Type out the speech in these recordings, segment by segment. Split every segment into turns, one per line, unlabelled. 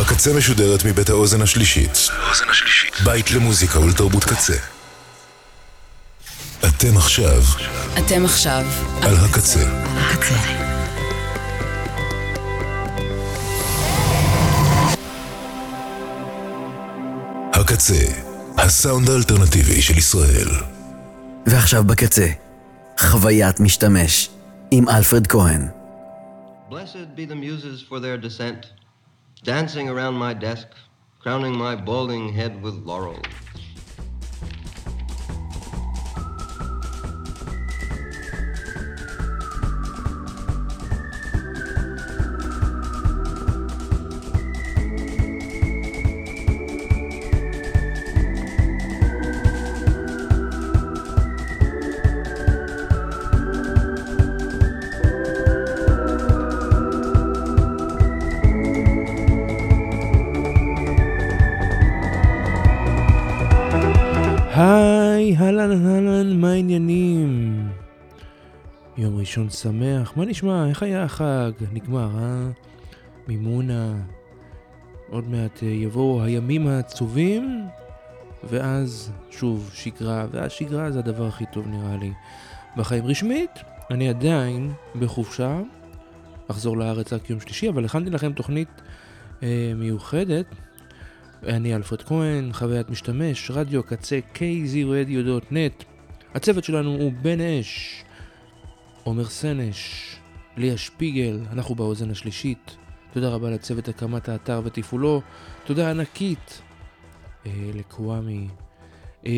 הקצה משודרת מבית האוזן השלישית. בית למוזיקה ולתרבות קצה. אתם עכשיו
אתם עכשיו
על הקצה.
הקצה.
הקצה, הסאונד האלטרנטיבי של ישראל.
ועכשיו בקצה, חוויית משתמש, עם אלפרד כהן.
Blessed be the muses for their descent, dancing around my desk, crowning my balding head with laurel.
ראשון שמח, מה נשמע? איך היה החג? נגמר, אה? מימונה. עוד מעט אה, יבואו הימים העצובים, ואז שוב שגרה, והשגרה זה הדבר הכי טוב נראה לי. בחיים רשמית, אני עדיין בחופשה, אחזור לארץ רק יום שלישי, אבל הכנתי לכם תוכנית אה, מיוחדת אני אלפרד כהן, חוויית משתמש, רדיו קצה kzradio.net. הצוות שלנו הוא בן אש, עומר סנש, ליה שפיגל, אנחנו באוזן השלישית. תודה רבה לצוות הקמת האתר ותפעולו. תודה ענקית אה, לקוואמי. אה,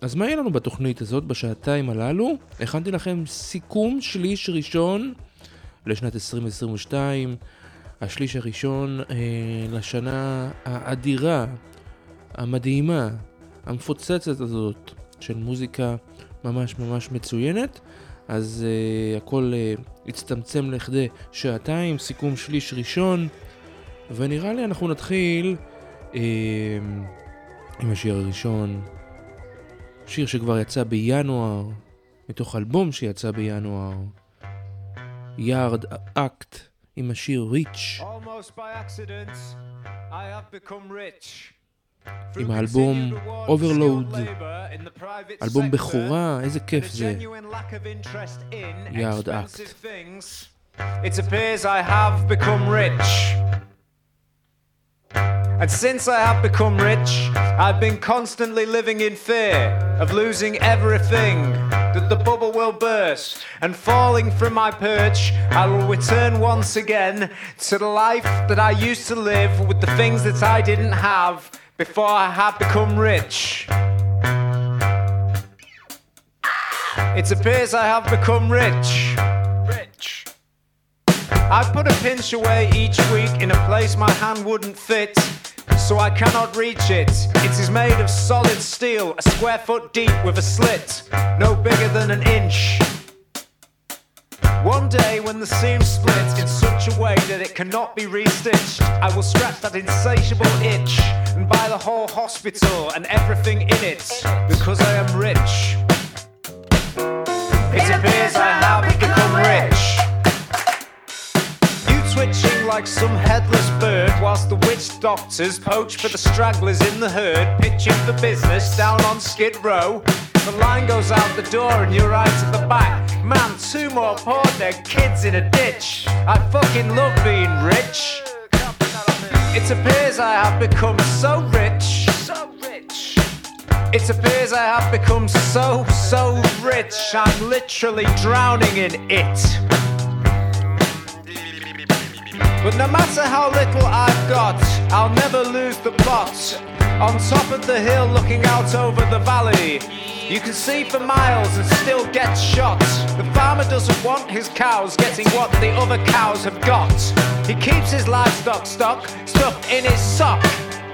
אז מה יהיה לנו בתוכנית הזאת בשעתיים הללו? הכנתי לכם סיכום שליש ראשון לשנת 2022. השליש הראשון אה, לשנה האדירה, המדהימה, המפוצצת הזאת של מוזיקה ממש ממש מצוינת. אז אה, הכל אה, הצטמצם לכדי שעתיים, סיכום שליש ראשון, ונראה לי אנחנו נתחיל אה, עם השיר הראשון, שיר שכבר יצא בינואר, מתוך אלבום שיצא בינואר, יארד אקט. עם השיר ריץ'. עם האלבום Overload, אלבום בכורה, איזה כיף זה. יארד אקט.
It appears I have become rich. And since I have become rich, I've been constantly living in fear of losing everything, that the bubble will burst, and falling from my perch, I will return once again to the life that I used to live with the things that I didn't have before I had become rich. It appears I have become rich. Rich. I put a pinch away each week in a place my hand wouldn't fit, so I cannot reach it. It is made of solid steel, a square foot deep with a slit, no bigger than an inch. One day, when the seam splits in such a way that it cannot be restitched, I will scratch that insatiable itch and buy the whole hospital and everything in it because I am rich. It appears I have become rich. You twitching like some headless bird whilst the witch doctors poach for the stragglers in the herd, pitching for business down on Skid Row. The line goes out the door and you're right at the back. Man, two more poor dead kids in a ditch. I fucking love being rich. It appears I have become so rich. So rich. It appears I have become so, so rich. I'm literally drowning in it. But no matter how little I've got, I'll never lose the plot. On top of the hill, looking out over the valley, you can see for miles and still get shot. The farmer doesn't want his cows getting what the other cows have got. He keeps his livestock stock stuffed in his sock.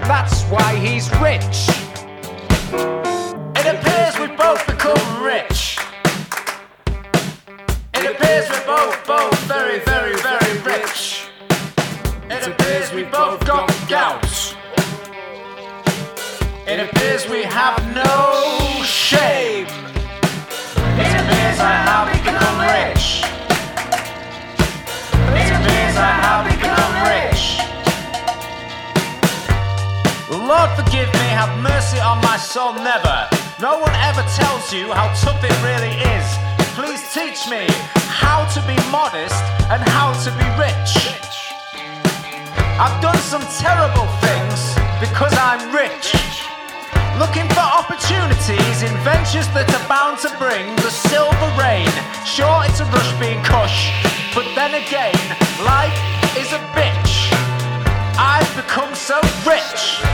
That's why he's rich. It appears we've both become rich. It appears we're both, both very, very, very rich. It appears we both got gout. It appears we have no shame. It appears I have become rich. It appears I have become rich. Lord, forgive me, have mercy on my soul, never. No one ever tells you how tough it really is. Please teach me how to be modest and how to be rich. I've done some terrible things because I'm rich. Looking for opportunities in ventures that are bound to bring the silver rain. Sure, it's a rush being cush, but then again, life is a bitch. I've become so rich,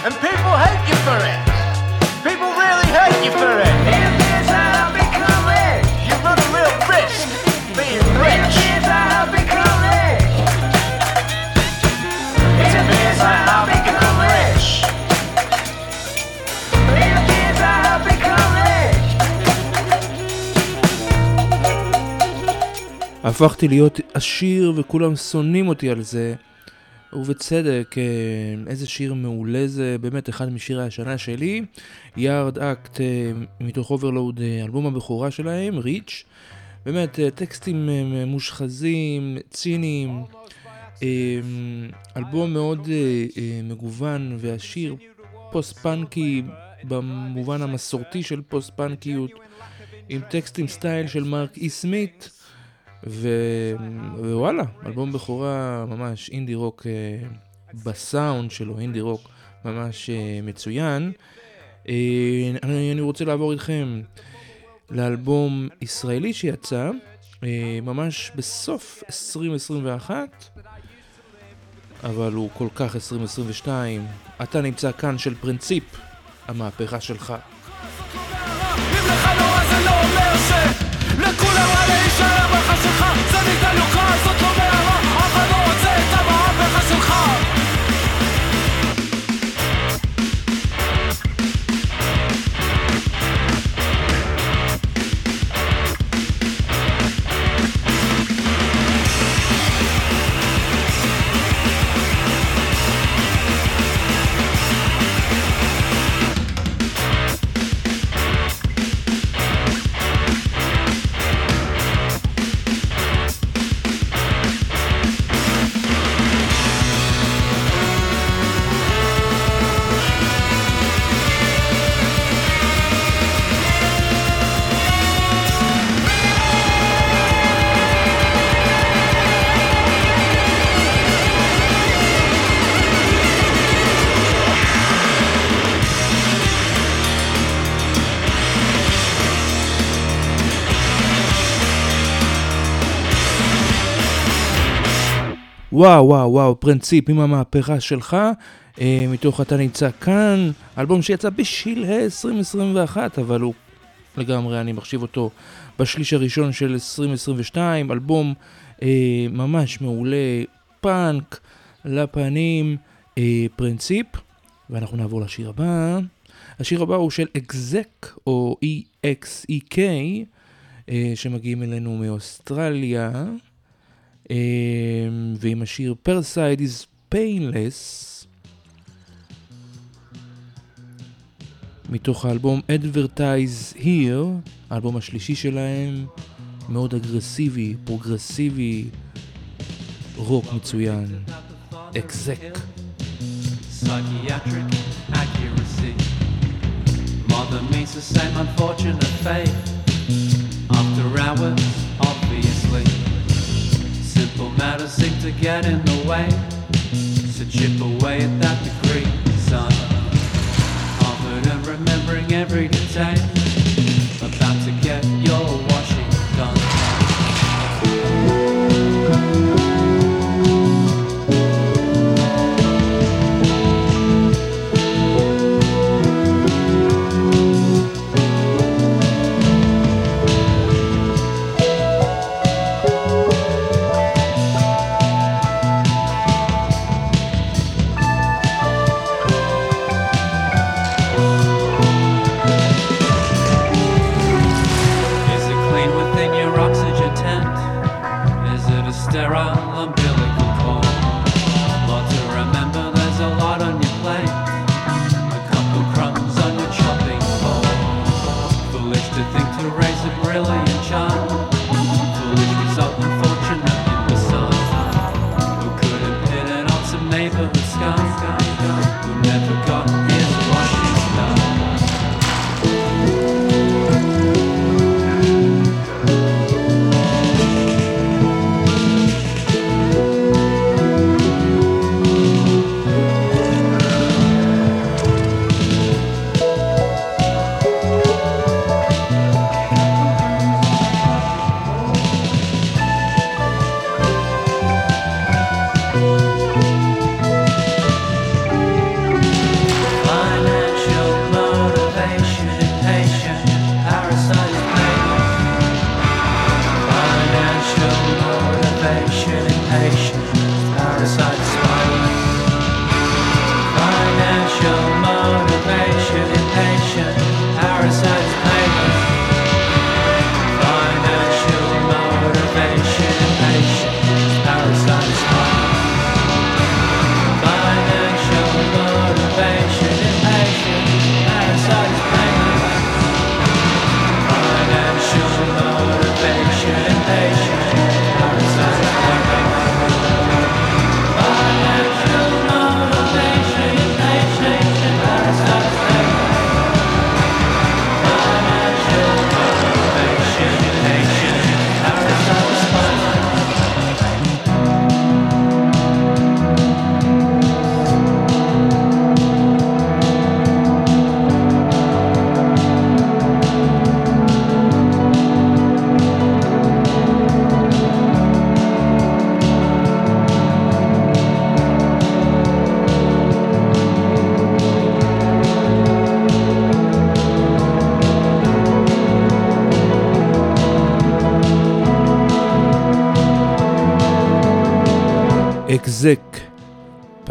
and people hate you for it. People really hate you for it.
הפכתי להיות עשיר וכולם שונאים אותי על זה. ובצדק, אה, איזה שיר מעולה זה, באמת אחד משירי השנה שלי. Yard Act אה, מתוך Overload, אה, אלבום הבכורה שלהם, Rich. באמת, טקסטים מושחזים, ציניים. אלבום מאוד מגוון ועשיר, פוסט פאנקי במובן המסורתי של פוסט פאנקיות, עם טקסטים סטייל של Mark E. Smith. ו... ווואלה, אלבום בכורה ממש אינדי רוק אה, בסאונד שלו, אינדי רוק ממש אה, מצוין. אה, אני, אני רוצה לעבור איתכם לאלבום ישראלי שיצא, ממש בסוף 2021, אבל הוא כל כך 2022. אתה נמצא כאן של פרינציפ, המהפכה שלך.
לא ש... לכולם רע להישאר
וואו וואו וואו, פרינציפ עם המהפכה שלך, אה, מתוך אתה נמצא כאן, אלבום שיצא בשלהי 2021, אבל הוא לגמרי, אני מחשיב אותו בשליש הראשון של 2022, אלבום אה, ממש מעולה, פאנק לפנים, אה, פרינציפ, ואנחנו נעבור לשיר הבא. השיר הבא הוא של אקזק, או EXEK, אה, שמגיעים אלינו מאוסטרליה. אמ, ועם השיר Parricide is Painless מתוך האלבום Advertise Here, האלבום השלישי שלהם, מאוד אגרסיבי, פרוגרסיבי, רוק מצוין, Exek.
Psychiatric accuracy. Mother meets the same unfortunate fate. After hours, obviously. Simple matters seem to get in the way. So chip away at that degree, son. Confident remembering every detail.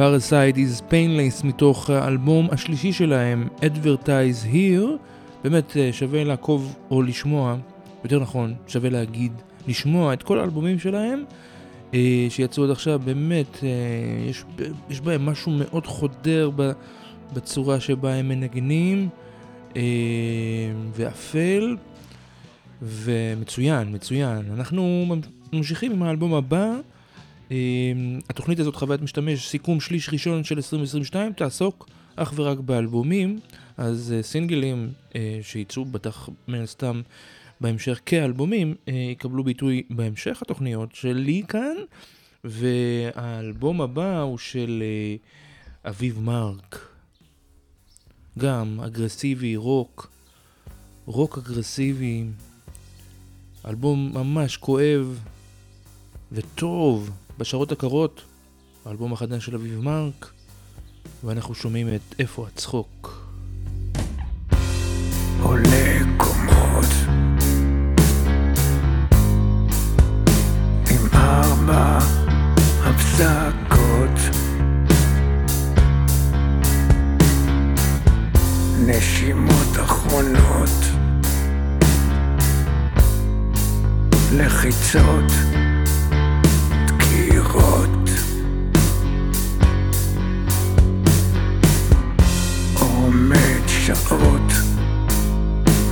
Parasite is Painless מתוך האלבום השלישי שלהם, Advertise Here. באמת אה, שווה לעקוב או לשמוע, יותר נכון, שווה להגיד, לשמוע את כל האלבומים שלהם אה, שיצאו עד עכשיו, באמת, אה, יש, יש בהם משהו מאוד חודר בצורה שבה הם מנגנים, ואפל, ומצוין, מצוין. אנחנו ממשיכים עם האלבום הבא. אמ, התוכנית הזאת, חוויית משתמש, סיכום שליש ראשון של 2022, תעסוק אך ורק באלבומים, אז אה, סינגלים אה, שייצאו בטח מן הסתם בהמשך כאלבומים, אה, יקבלו ביטוי בהמשך התוכניות שלי כאן, והאלבום הבא הוא של אביב מרק, גם אגרסיבי, רוק, רוק אגרסיבי, אלבום ממש כואב וטוב. בשעות הקרות, האלבום החדש של אביב מרק, ואנחנו שומעים את איפה הצחוק.
עולה קומות. עם ארבע הפסקות. נשימות אחרונות. לחיצות לראות עומד שעות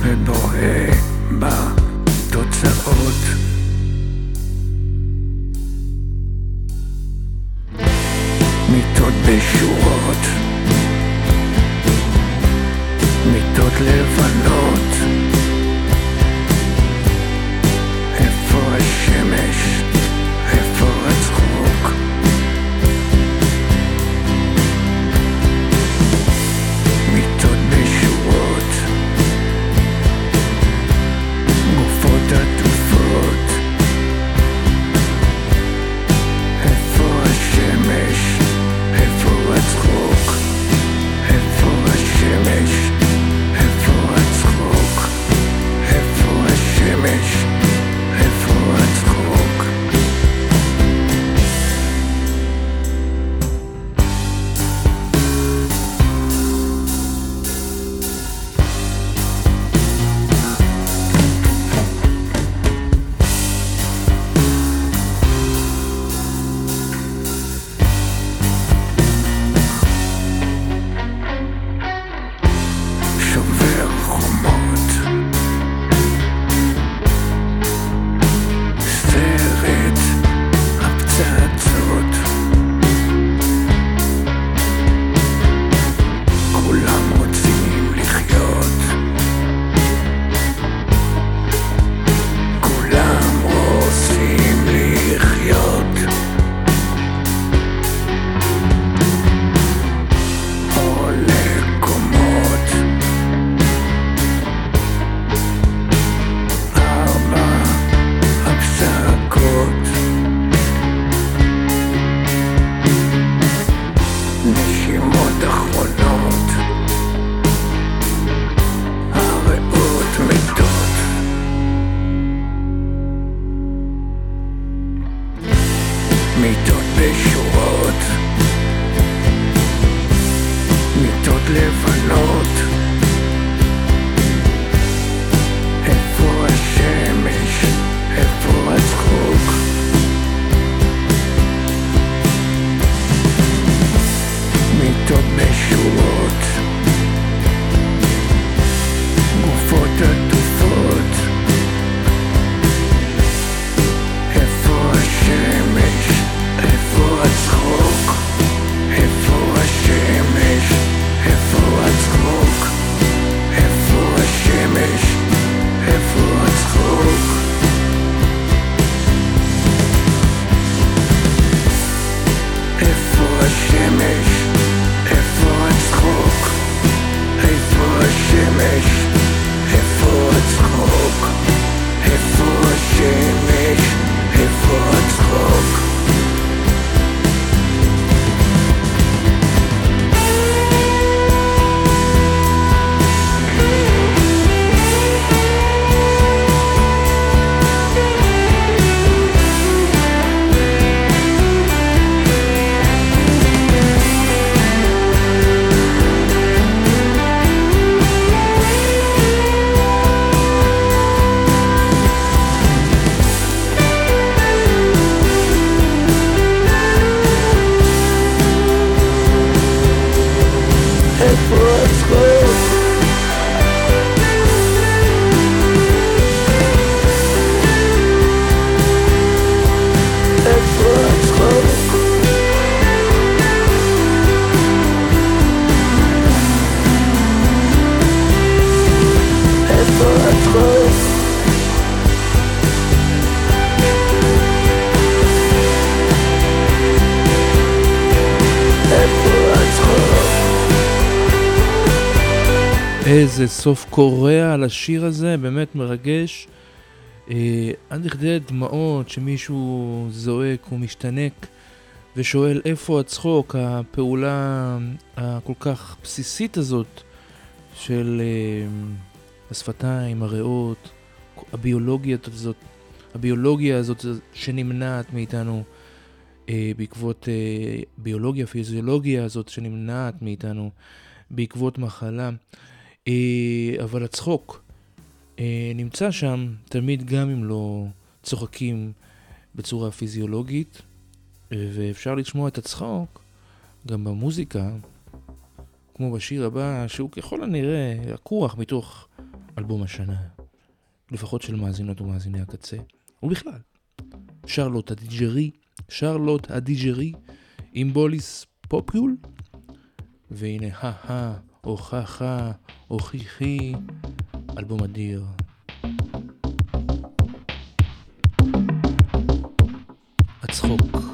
ובוהה בתוצאות. מיטות בשורות מיטות לבנות ziemię, Ewo, skok, Ewo, ziemię.
איזה סוף קורע על השיר הזה, באמת מרגש. אה, עד לכדי דמעות שמישהו זועק ומשתנק ושואל איפה הצחוק, הפעולה הכל כך בסיסית הזאת של אה, השפתיים, הריאות, הביולוגיה הזאת, הביולוגיה הזאת שנמנעת מאיתנו אה, בעקבות אה, ביולוגיה, פיזיולוגיה הזאת שנמנעת מאיתנו בעקבות מחלה. אה, אבל הצחוק אה, נמצא שם תמיד גם אם לא צוחקים בצורה פיזיולוגית, אה, ואפשר לשמוע את הצחוק גם במוזיקה, כמו בשיר הבא, שהוא ככל הנראה לקוח מתוך אלבום השנה, לפחות של מאזינות ומאזיני הקצה, ובכלל, שרלוט הדיג'רי, שרלוט הדיג'רי עם בוליס פופיול, והנה הא-הא, או או חי-חי, אלבום אדיר. הצחוק,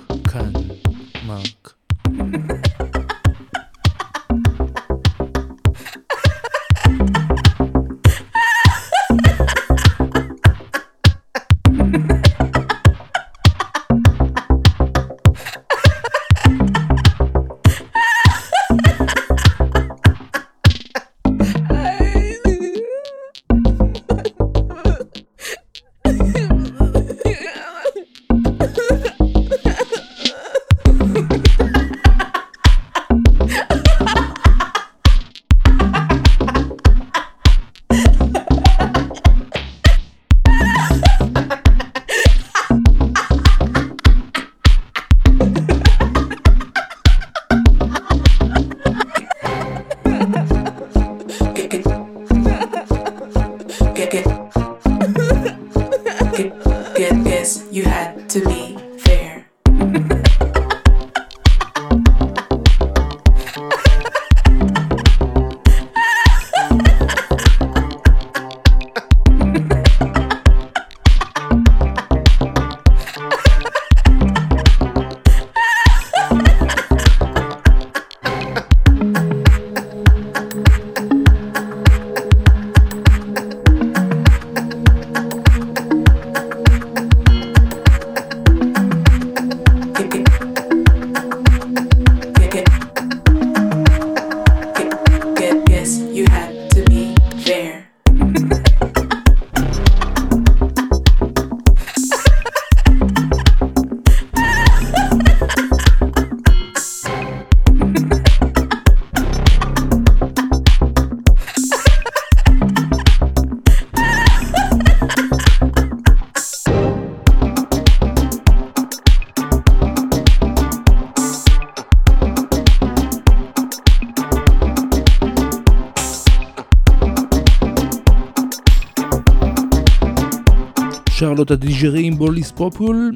Charlotte Adigéry עם Bolis Pupul.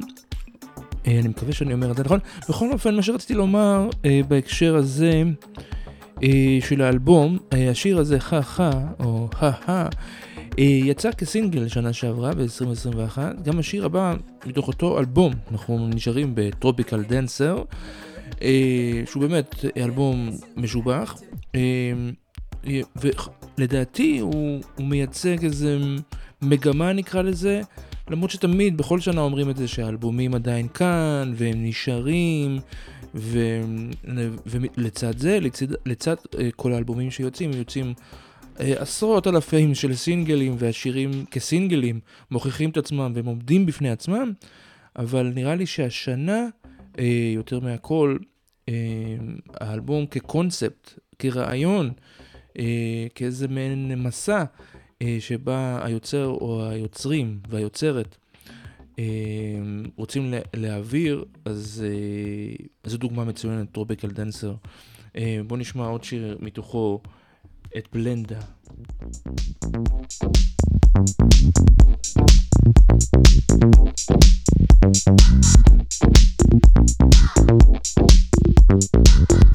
אה, אני מקווה שאני אומר את זה נכון. בכל אופן, מה שרציתי לומר אה, בהקשר הזה אה, של האלבום, אה, השיר הזה, חא חא, או הא הא, אה, יצא כסינגל שנה שעברה, ב-2021. גם השיר הבא, מתוך אותו אלבום, אנחנו נשארים ב Topical Dancer, אה, שהוא באמת אלבום משובח. אה, ולדעתי הוא, הוא מייצג איזה מגמה נקרא לזה, למרות שתמיד בכל שנה אומרים את זה שהאלבומים עדיין כאן והם נשארים ו, ולצד זה, לצד, לצד אה, כל האלבומים שיוצאים, יוצאים אה, עשרות אלפים של סינגלים והשירים כסינגלים מוכיחים את עצמם והם עומדים בפני עצמם, אבל נראה לי שהשנה אה, יותר מהכל האלבום כקונספט, כרעיון, כאיזה מעין מסע שבה היוצר או היוצרים והיוצרת אה, רוצים לה- להעביר, אז אה, זו דוגמה מצוינת, טרובקל דנסר. אה, בואו נשמע עוד שיר מתוכו, את בלנדה.
Go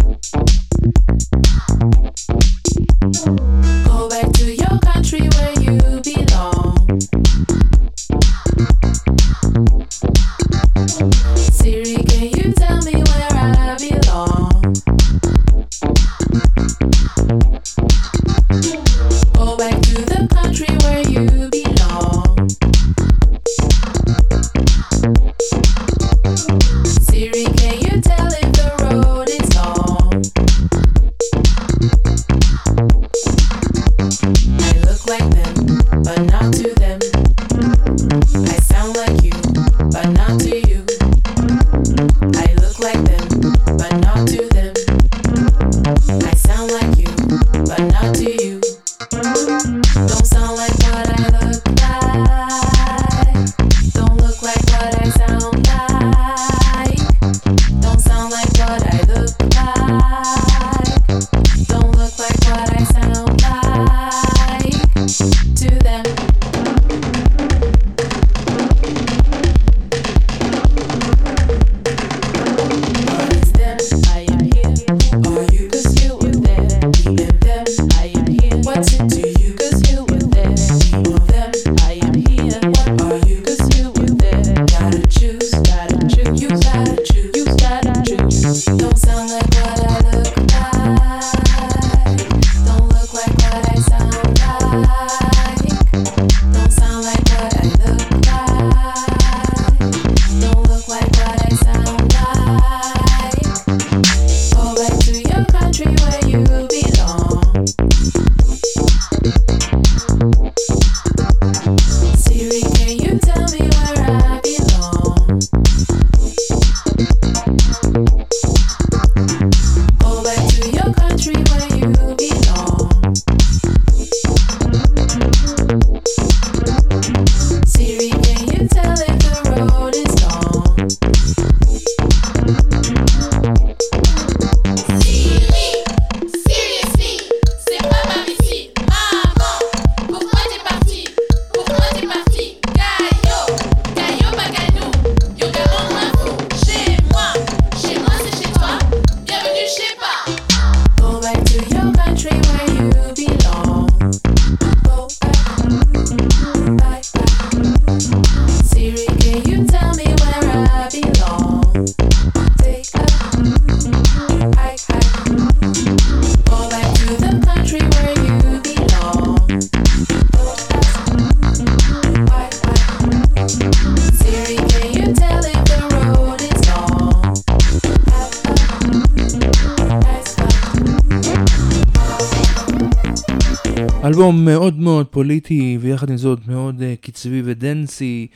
פוליטי, ויחד עם זאת מאוד uh, קצבי ודנסי,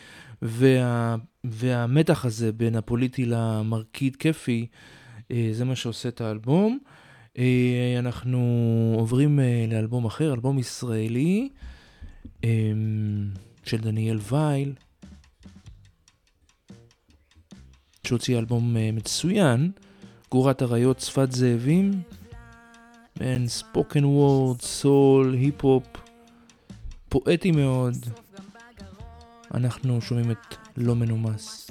וה, והמתח הזה בין הפוליטי למרקיד כיפי, uh, זה מה שעושה את האלבום. Uh, אנחנו עוברים לאלבום אחר, אלבום ישראלי, um, של דניאל וייל, שהוציא אלבום מצוין, גורת אריות, שפת זאבים. בין ספוקן וורד, סול, היפ-הופ, פואטי מאוד. אנחנו שומעים את לא מנומס.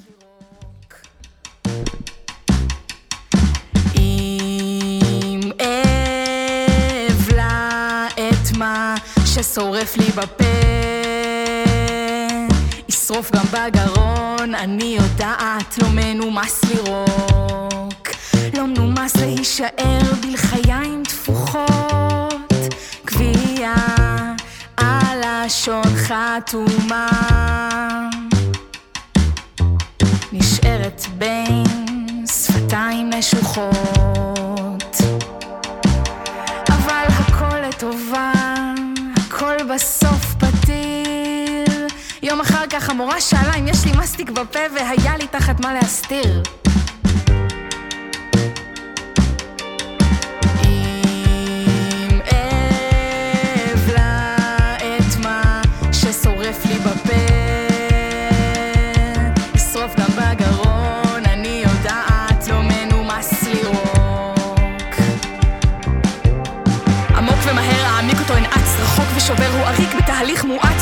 ששורף לי בפה, ישרוף גם בגרון, אני יודעת, לא מנומס לירוק, לא מנומס להישאר בלחיים הלשון חתומה, נשארת בין שפתיים נשוחות. אבל הכל לטובה, הכל בסוף פתיר. יום אחר כך המורה שאלה אם יש לי מסטיק בפה והיה לי תחת מה להסתיר.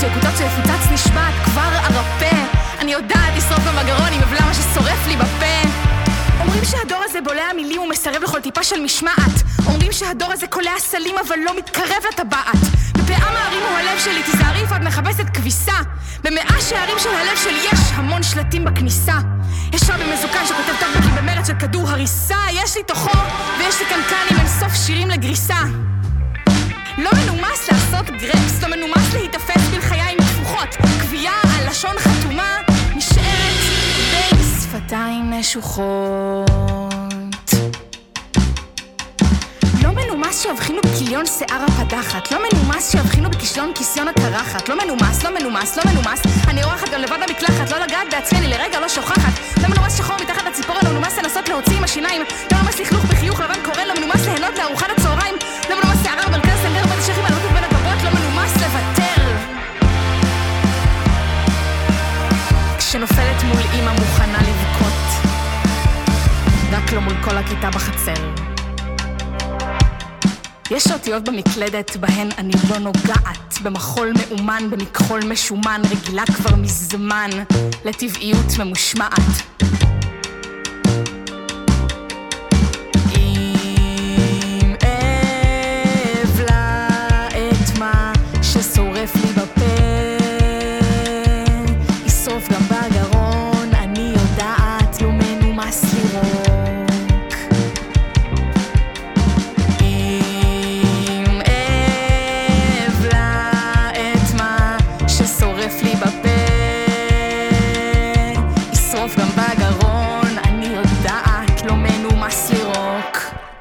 מואץ, יקוצץ ויפוצץ נשבעת כבר ערפה. אני יודעת לשרוף גם בגרון אם אבלע מה ששורף לי בפה. אומרים שהדור הזה בולע מילים ומסרב לכל טיפה של משמעת. אומרים שהדור הזה קולע סלים אבל לא מתקרב לטבעת. בפאה מערים הוא הלב שלי, תיזהרי איפה את מחפשת כביסה. במאה שערים של הלב שלי יש המון שלטים בכניסה. יש רבי מזוקן שכותב טוקבקים במרץ של כדור הריסה. יש לי תוכו ויש לי קנקנים אין סוף שירים לגריסה. לא מנומס לעשות גרפס, לא מנומס להיתפס בלחיים תפוחות. קביעה על לשון חתומה נשארת בין שפתיים נשוחות. לא מנומס שיבחינו בכיליון שיער הפדחת לא מנומס שיבחינו בכישלון כיסיון הקרחת לא מנומס, לא מנומס, לא מנומס אני אורחת גם לבד במקלחת לא לגעת בעצמי, אני לרגע לא שוכחת לא מנומס שחור מתחת לציפורן, לא מנומס לנסות להוציא עם השיניים לא מנומס לכלוך בחיוך לבן קורן, לא מנומס ליהנות לארוחת הצהריים לא מנומס הגבות לא מול אימא מוכנה לבכות רק לא מול כל הכיתה בחצר. יש אותיות במקלדת בהן אני לא נוגעת במחול מאומן, במכחול משומן רגילה כבר מזמן לטבעיות ממושמעת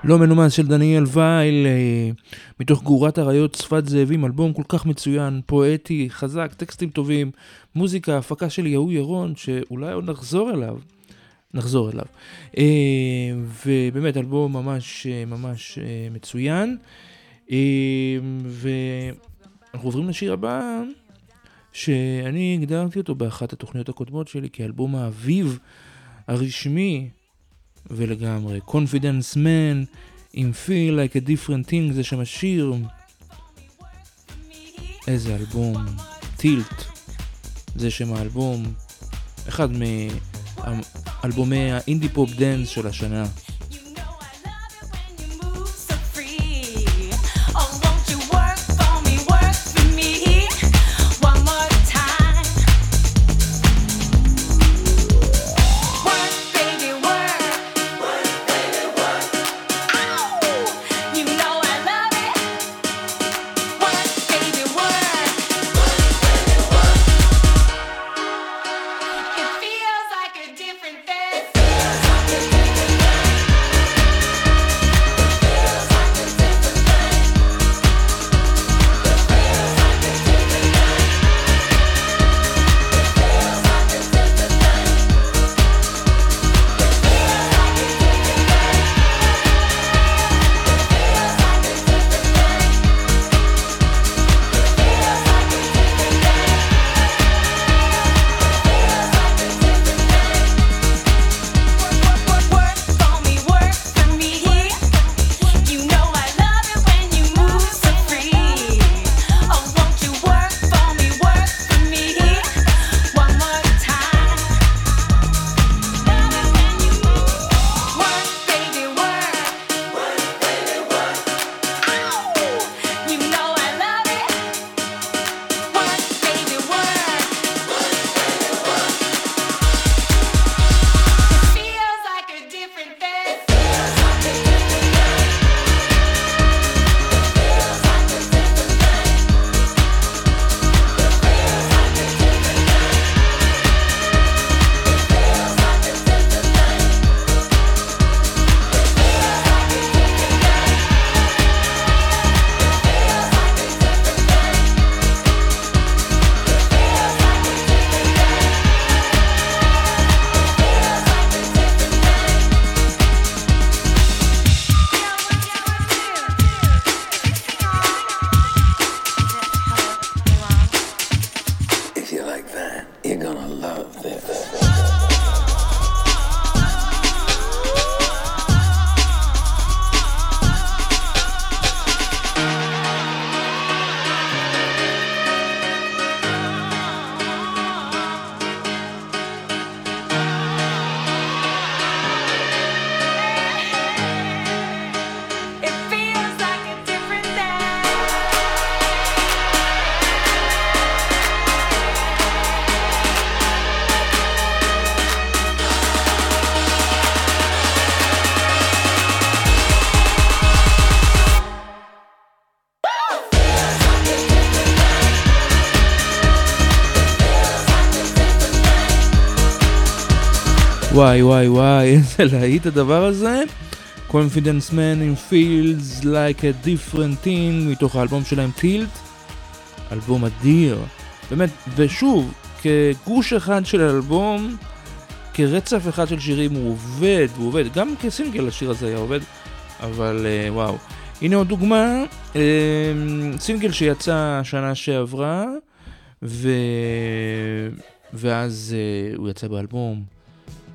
לא מנומס
של דניאל וייל, אה, מתוך גורת אריות שפת זאבים, אלבום כל כך מצוין, פואטי, חזק, טקסטים טובים, מוזיקה, הפקה של יהוא ירון, שאולי עוד נחזור אליו. נחזור אליו. אה, ובאמת, אלבום ממש אה, ממש מצוין. ואנחנו עוברים לשיר הבא, שאני הגדרתי אותו באחת התוכניות הקודמות שלי כאלבום האביב הרשמי ולגמרי. Confidence Man עם Feel Like a Different Thing זה שם השיר. איזה אלבום. Tilt. זה שם האלבום. אחד מאלבומי האינדי פופ דנס של השנה. וואי וואי וואי, איזה להיט הדבר הזה. Confidence Man in Feels Like a Different Thing מתוך האלבום שלהם טילט, אלבום אדיר, באמת, ושוב, כגוש אחד של אלבום, כרצף אחד של שירים הוא עובד, הוא עובד, גם כסינגל השיר הזה היה עובד, אבל אה, וואו. הנה עוד דוגמה, אה, סינגל שיצא שנה שעברה, ו... ואז אה, הוא יצא באלבום.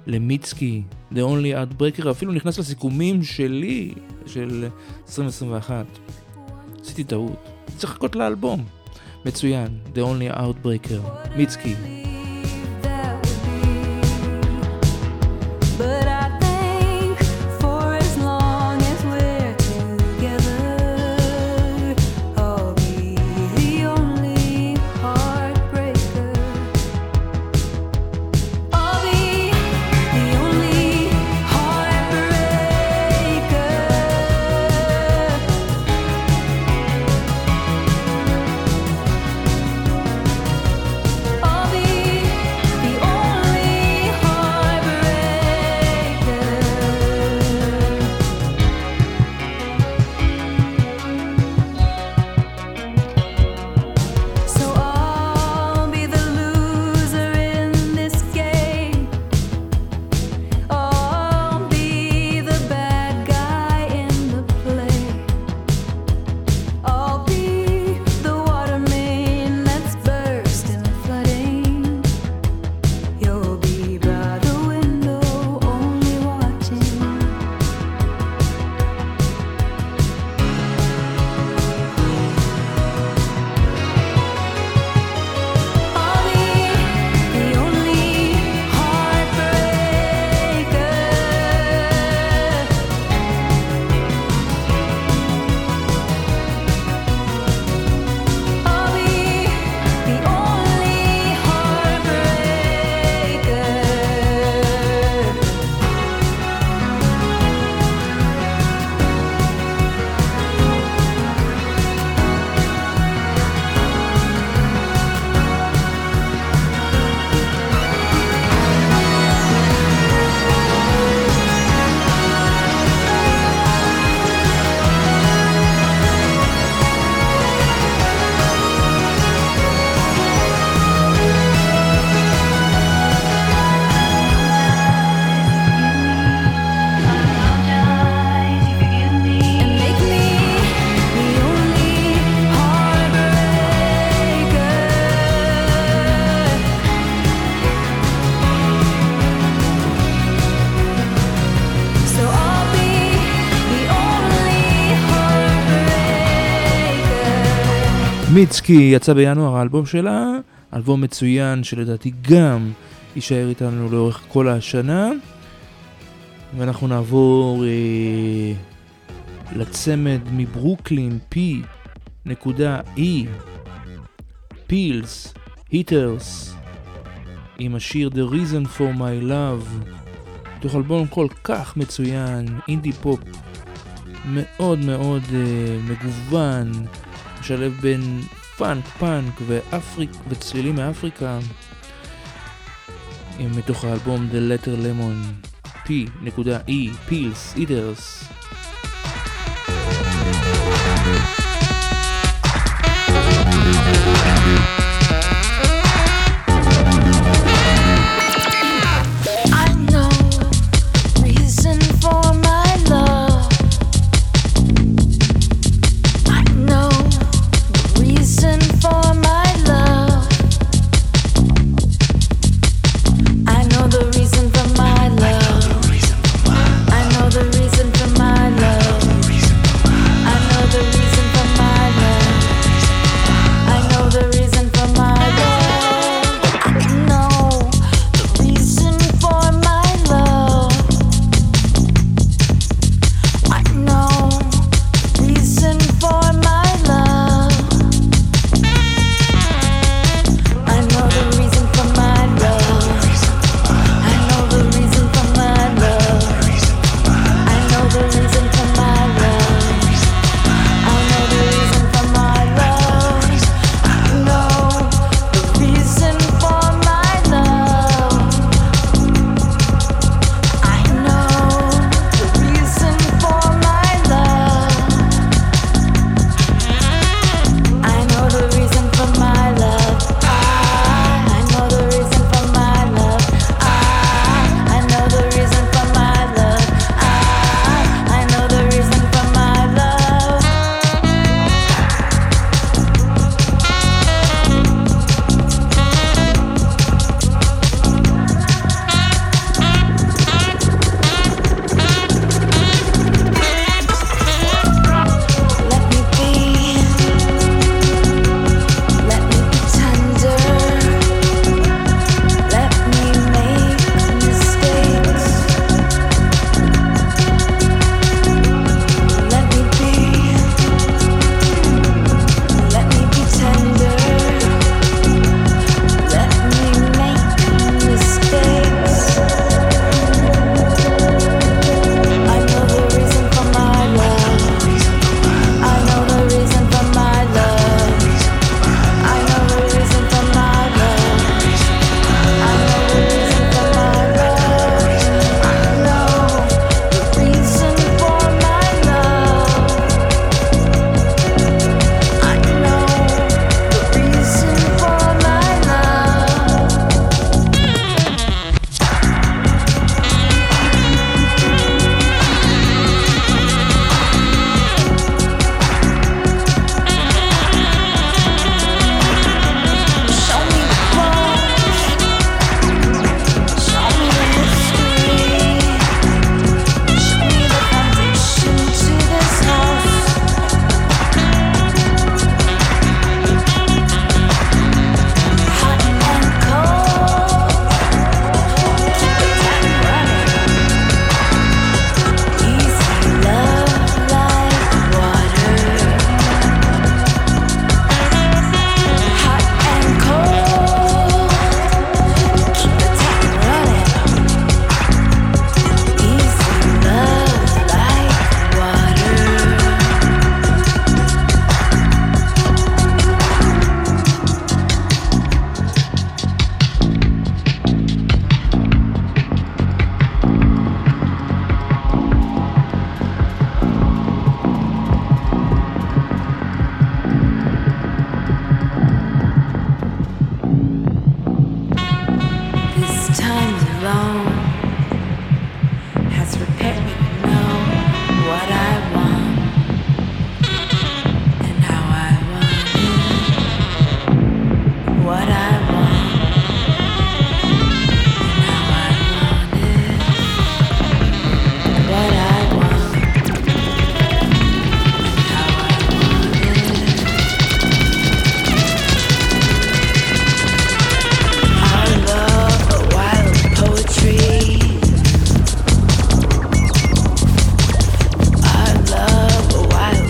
למיצקי, The Only Outbreaker, אפילו נכנס לסיכומים שלי, של 2021. עשיתי טעות, צריך לחכות לאלבום. מצוין, The Only Outbreaker, מיצקי. מיצקי יצא בינואר האלבום שלה, אלבום מצוין שלדעתי גם יישאר איתנו לאורך כל השנה. ואנחנו נעבור אה, לצמד מברוקלין, P נקודה E, פילס, היטרס, עם השיר The Reason for My Love, תוך אלבום כל כך מצוין, אינדי פופ מאוד מאוד אה, מגוון, משלב בין פאנק, פאנק ואפריק, וצלילים מאפריקה, מתוך האלבום The Letter Lemon, P.E, פילס, אידרס.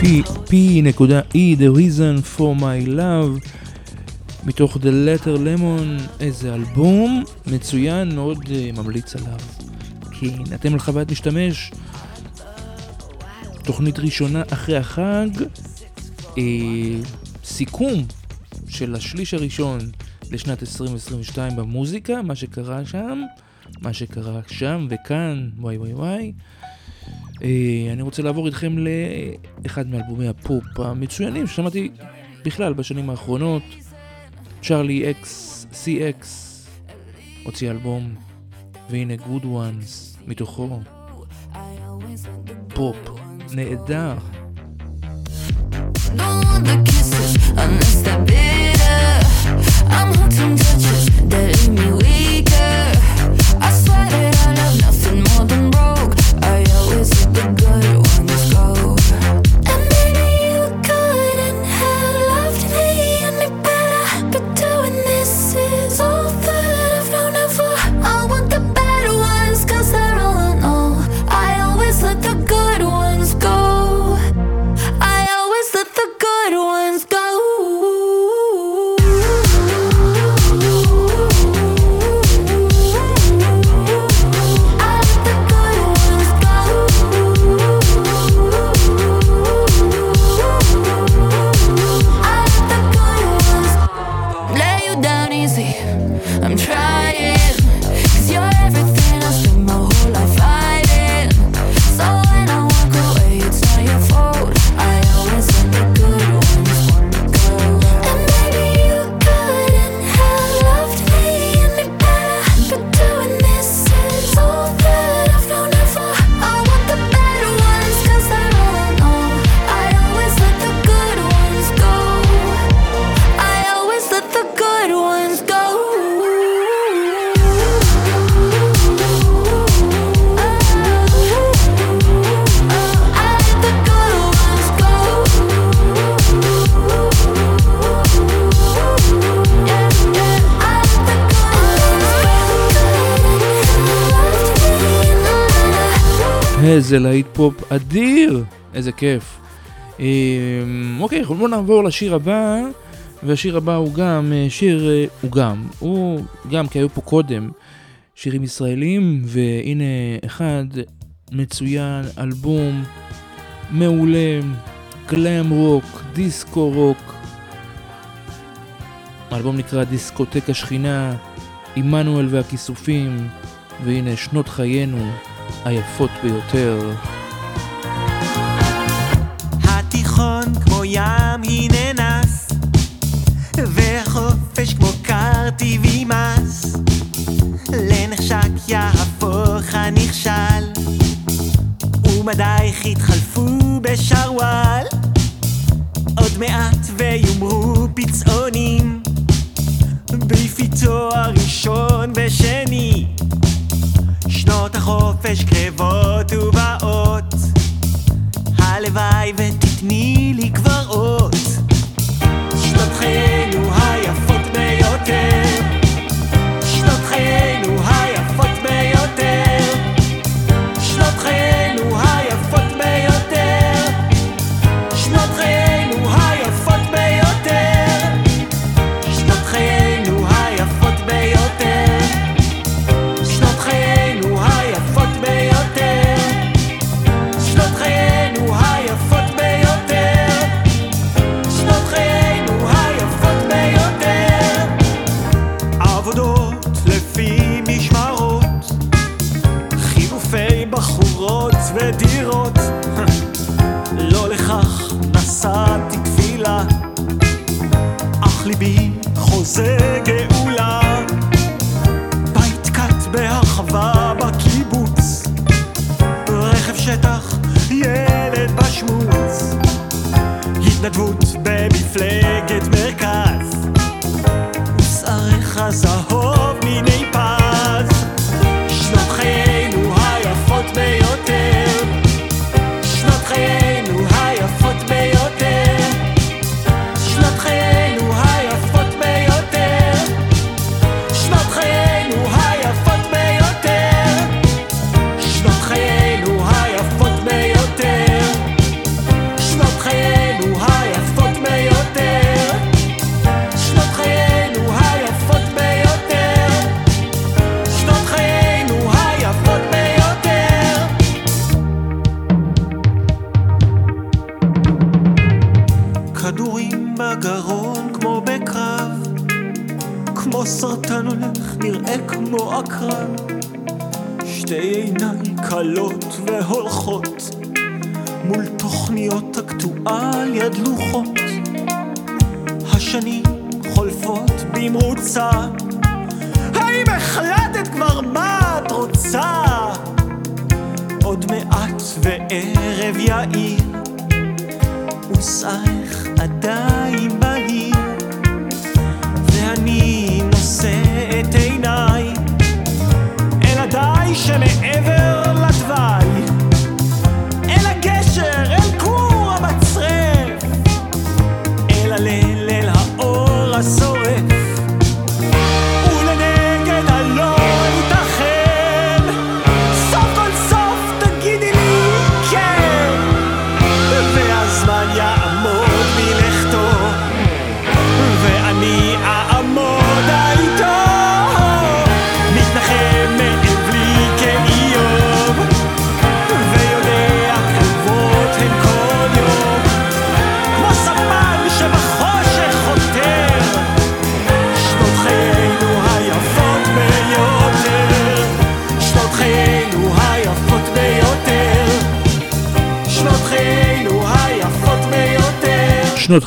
P.E. The Reason for My Love מתוך The Letter Lemon, איזה אלבום מצוין, מאוד uh, ממליץ עליו. כן, אתם על חוויית משתמש, תוכנית ראשונה אחרי החג, אה, סיכום של השליש הראשון לשנת 2022 במוזיקה, מה שקרה שם, מה שקרה שם וכאן, וואי וואי וואי. אה, אני רוצה לעבור איתכם לאחד מאלבומי הפופ המצוינים ששמעתי בכלל בשנים האחרונות. Charli XCX, הוציא אלבום, והנה Good Ones מתוכו. פופ נהדר.
I swear that I love nothing more than broke. Always let the good
איזה להיט פופ אדיר! איזה כיף. אמ, אוקיי, בואו נעבור לשיר הבא, והשיר הבא הוא גם אה, שיר, אה, הוא גם, הוא גם כי היו פה קודם שירים ישראלים, והנה אחד מצוין, אלבום מעולה, גלאם רוק, דיסקו רוק. האלבום נקרא דיסקוטק השכינה, עמנואל והכיסופים, והנה שנות חיינו היפות ביותר.
התיכון כמו ים היא ננס והחופש כמו קר טבעי מס. לנחשק יהפוך הנכשל ומדייך יתחלפו בשרוואל. עוד מעט ויאמרו פצעונים ביפי תואר ראשון ושני שנות החופש קרבות ובאות. הלוואי ותתני לי כבר אות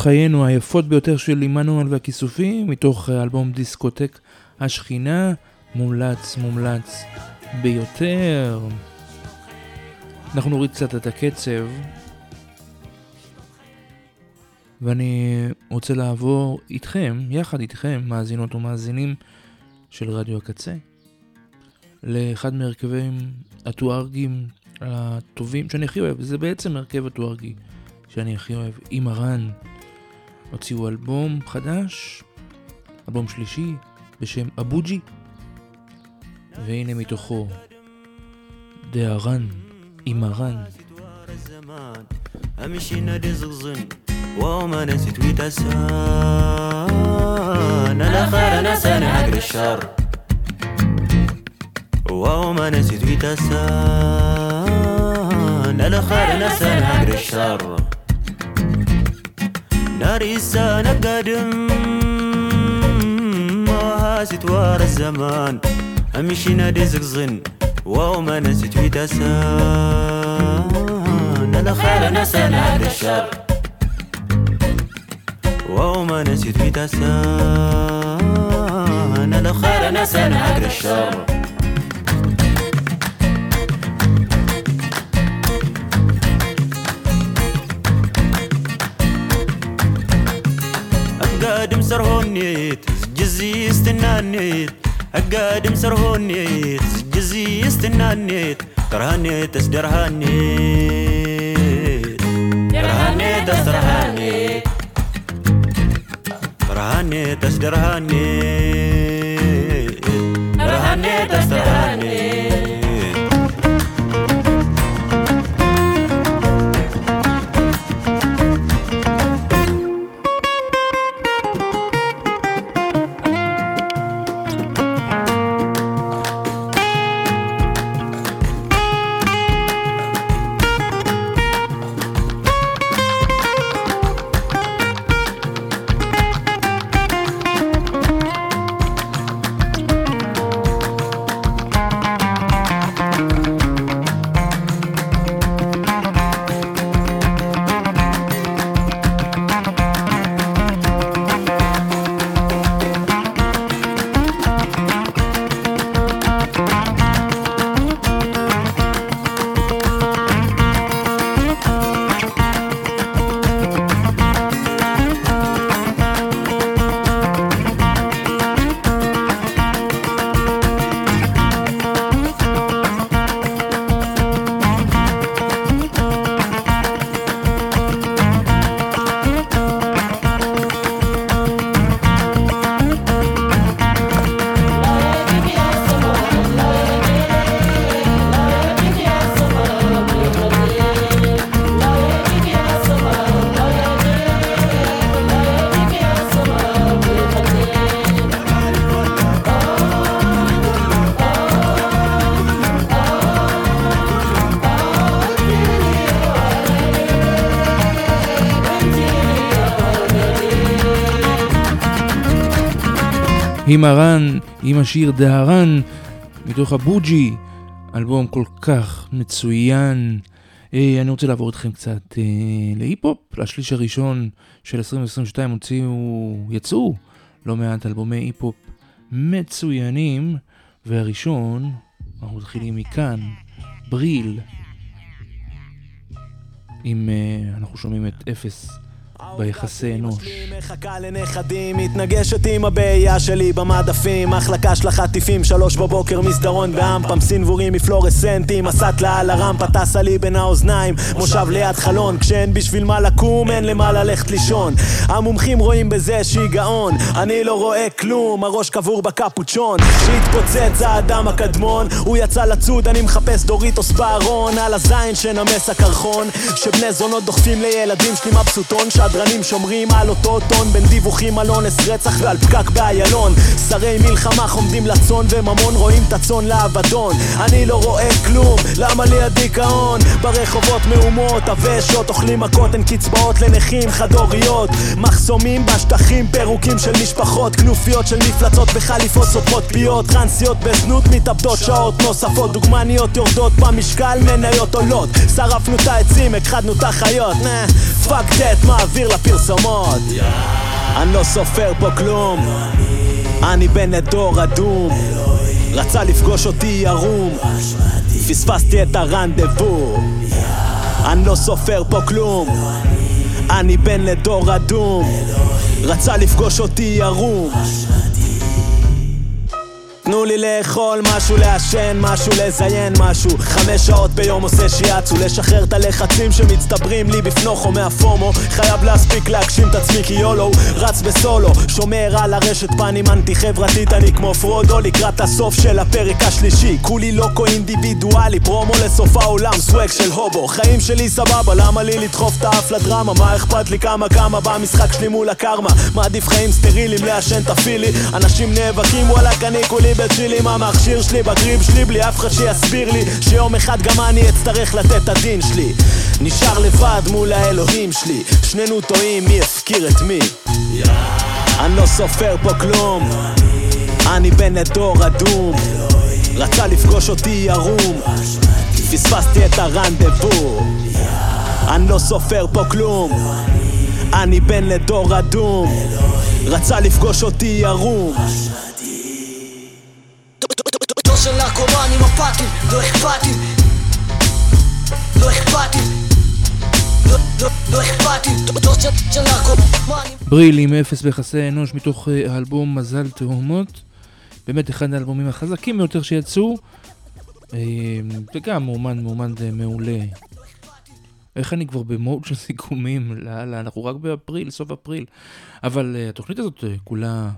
חיינו היפות ביותר
של עמנואל והכיסופים, מתוך אלבום דיסקוטק השכינה, מומלץ, מומלץ ביותר. אנחנו נוריד קצת את הקצב, ואני רוצה לעבור איתכם, יחד איתכם, מאזינות ומאזינים של רדיו הקצה, לאחד מהרכבים הטוארגים הטובים שאני הכי אוהב, זה בעצם הרכב הטוארגי שאני הכי אוהב, עם הרן. הוציאו אלבום חדש, אלבום שלישי, בשם אבוג'י, והנה מתוכו, דהרן, עם הרן.
امشي نادي زغزن وما نسيت ويتسان انا خير ناس انا عقل الشر وما نسيت ويتسان انا خير ناس انا عقل الشر ناريسا نقدم وهاسيت ستوار الزمان. أمشينا دزق ظن وما نسيت في تسان أنا خير نسينا هذا الشر وما نسيت في تسان أنا خير نسينا هذا الشر ሰርሆኔት ዝጊዜ ስትናኔት ኣጋድም ሰርሆኔት ዝጊዜ ስትናኔት ጥርሃኔት እስደርሃኔት ጥርሃኔት ኣስደርሃኔት ጥርሃኔት ኣስደርሃኔት
עם הרן, עם השיר דהרן, מתוך הבוג'י, אלבום כל כך מצוין. אה, אני רוצה לעבור איתכם קצת אה, להיפ-הופ, לשליש הראשון של 2022 הוציאו, יצאו לא מעט אלבומי היפ-הופ מצוינים, והראשון, אנחנו מתחילים מכאן, בריל, עם, אה, אנחנו שומעים את אפס ביחסי אנוש.
מחכה לנכדים, מתנגשת עם הבעיה שלי במדפים מחלקה של החטיפים, שלוש בבוקר מסדרון באמפם סינבורים מפלורסנטים, הסטלה על הרמפה. טסה לי בין האוזניים מושב ליד חלון, כשאין בשביל מה לקום, אין למה ללכת לישון. המומחים רואים בזה שיגעון, אני לא רואה כלום, הראש קבור בקפוצ'ון. שהתפוצץ האדם הקדמון, הוא יצא לצוד, אני מחפש דוריטוס בארון על הזין שנמס הקרחון, שבני זונות דוחפים לילדים שלי מבסוטון, שדרנים שומרים על אותו טון בין דיווחים על אונס רצח ועל פקק באיילון. שרי מלחמה חומדים לצאן וממון רואים את הצאן לאבדון. אני לא רואה כלום, למה לי הדיכאון? ברחובות מהומות, הוושעות אוכלים מכות, אין קצבאות לנכים חד-הוריות. מחסומים בשטחים, פירוקים של משפחות כנופיות של מפלצות בחליפות סותמות פיות טרנסיות בזנות מתאבדות שעות נוספות דוגמניות יורדות במשקל, מניות עולות. שרפנו את העצים, הכחדנו את החיות. Fuck that, מעביר לפרסומות. אני לא סופר פה כלום. אני בן דור אדום רצה לפגוש אותי ירום פספסתי את הרנדבו. אני לא סופר פה כלום. אני בן לדור אדום רצה לפגוש אותי ירום תנו לי לאכול משהו, לעשן משהו, לזיין משהו. חמש שעות ביום עושה שיאצו לשחרר את הלחצים שמצטברים לי בפנוכו מה FOMO. חייב להספיק להגשים את עצמי כי YOLO רץ בסולו. שומר על הרשת פנים אנטי חברתית אני כמו פרודו לקראת הסוף של הפרק השלישי. כולי לוקו אינדיבידואלי פרומו לסוף העולם סוואג של הובו. חיים שלי סבבה למה לי לדחוף את האף לדרמה? מה אכפת לי כמה כמה במשחק שלי מול הקרמה? מעדיף חיים סטרילים לעשן את הפילי. אנשים נאבקים וואלכ אני בצ'יל עם המכשיר שלי בגריב שלי בלי אף אחד שיסביר לי שיום אחד גם אני אצטרך לתת את הדין שלי. נשאר לבד מול האלוהים שלי שנינו טועים מי הפקיר את מי? אני לא סופר פה כלום אני בן דור אדום רצה לפגוש אותי ירום פספסתי את הרנדבו. אני לא סופר פה כלום אני בן לדור אדום רצה לפגוש אותי ירום
דור של נרקומנים אפאתיים, לא אכפתים לא אכפתים לא- לא- לא
בריל עם אפס ביחסי אנוש מתוך אה, האלבום מזל תהומות. באמת אחד האלבומים החזקים ביותר שיצאו. אה, וגם מאומן, מאומן אה, מעולה. איך אני כבר במוד של סיכומים? לאללה, אנחנו רק באפריל, סוף אפריל. אבל אה, התוכנית הזאת אה, כולה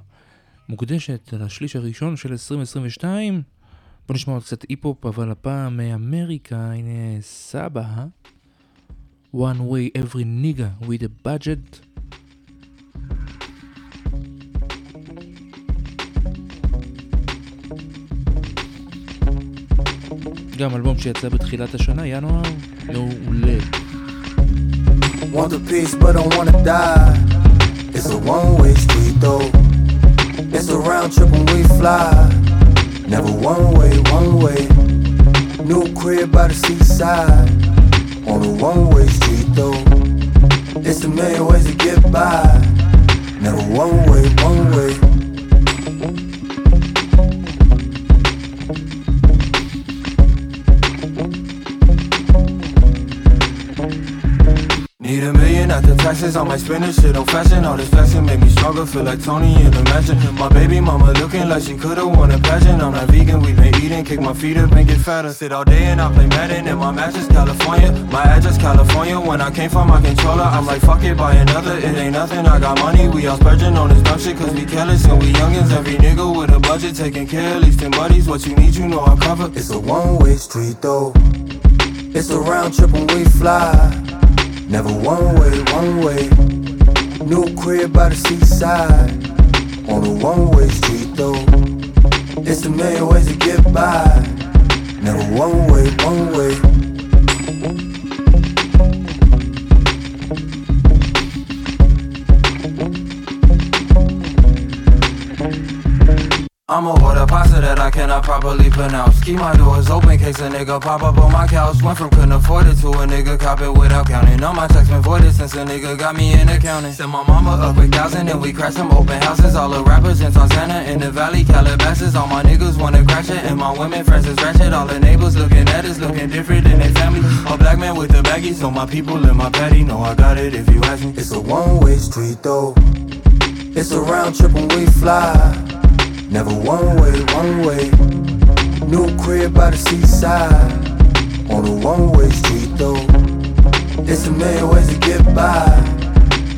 מוקדשת לשליש הראשון של 2022. בוא נשמע עוד קצת היפ-הופ, אבל הפעם מאמריקה, הנה סבא. One way every nigga with a budget. גם אלבום שיצא בתחילת השנה, ינואר, מעולה.
Want the peace, but don't wanna die. It's a one-way street though. It's a round trip when we fly. Never one way, one way. New crib by the seaside. On a one-way street though. It's a million ways to get by. Never one way, one way.
Million after taxes on my spending shit on fashion. All this fashion make me stronger, feel like Tony in the mansion. My baby mama looking like she could've won a pageant. I'm not vegan, we been eating, kick my feet up and get fatter. Sit all day and I play Madden and my mattress California. My address California. When I came from my controller, I'm like fuck it, buy another. It ain't nothing, I got money. We all splurging on this dumb shit cause we careless and we youngins. Every nigga with a budget taking care, at least in buddies. What you need, you know I cover.
It's a one-way street though. It's a round trip when we fly. Never one way, one way. New crib by the seaside. On a one-way street though. It's a million ways to get by. Never one way, one way.
That I properly pronounce. Keep my doors open case a nigga pop up on my couch. Went from couldn't afford it to a nigga cop it without counting. All my checks been voided since a nigga got me in accounting. Sent my mama up a thousand and we crashed some open houses. All the rappers in Tarzana in the valley, Calabasas. All my niggas wanna crash it and my women friends is ratchet. All the neighbors looking at us, looking different than their family. A black man with the baggies, so my people in my patty know I got it if you ask me.
It's a one-way street though. It's a round trip when we fly. Never one way, one way. New crib by the seaside. On a one-way street though. It's a million ways to get by.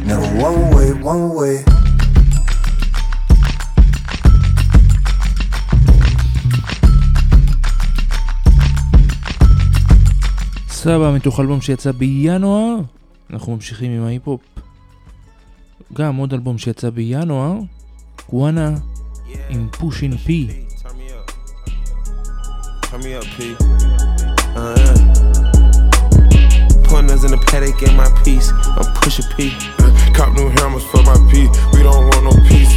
Never one way, one way.
סבא, מתוך אלבום שיצא בינואר, אנחנו ממשיכים עם ההיפ-הופ. גם עוד אלבום שיצא בינואר, גואנה in Pushing P.
Turn me up, Turn me up P. Uh-huh. Pointers in the paddock in my piece. I'm pushing P. Uh, cop new hammers for my P. We don't want no peace.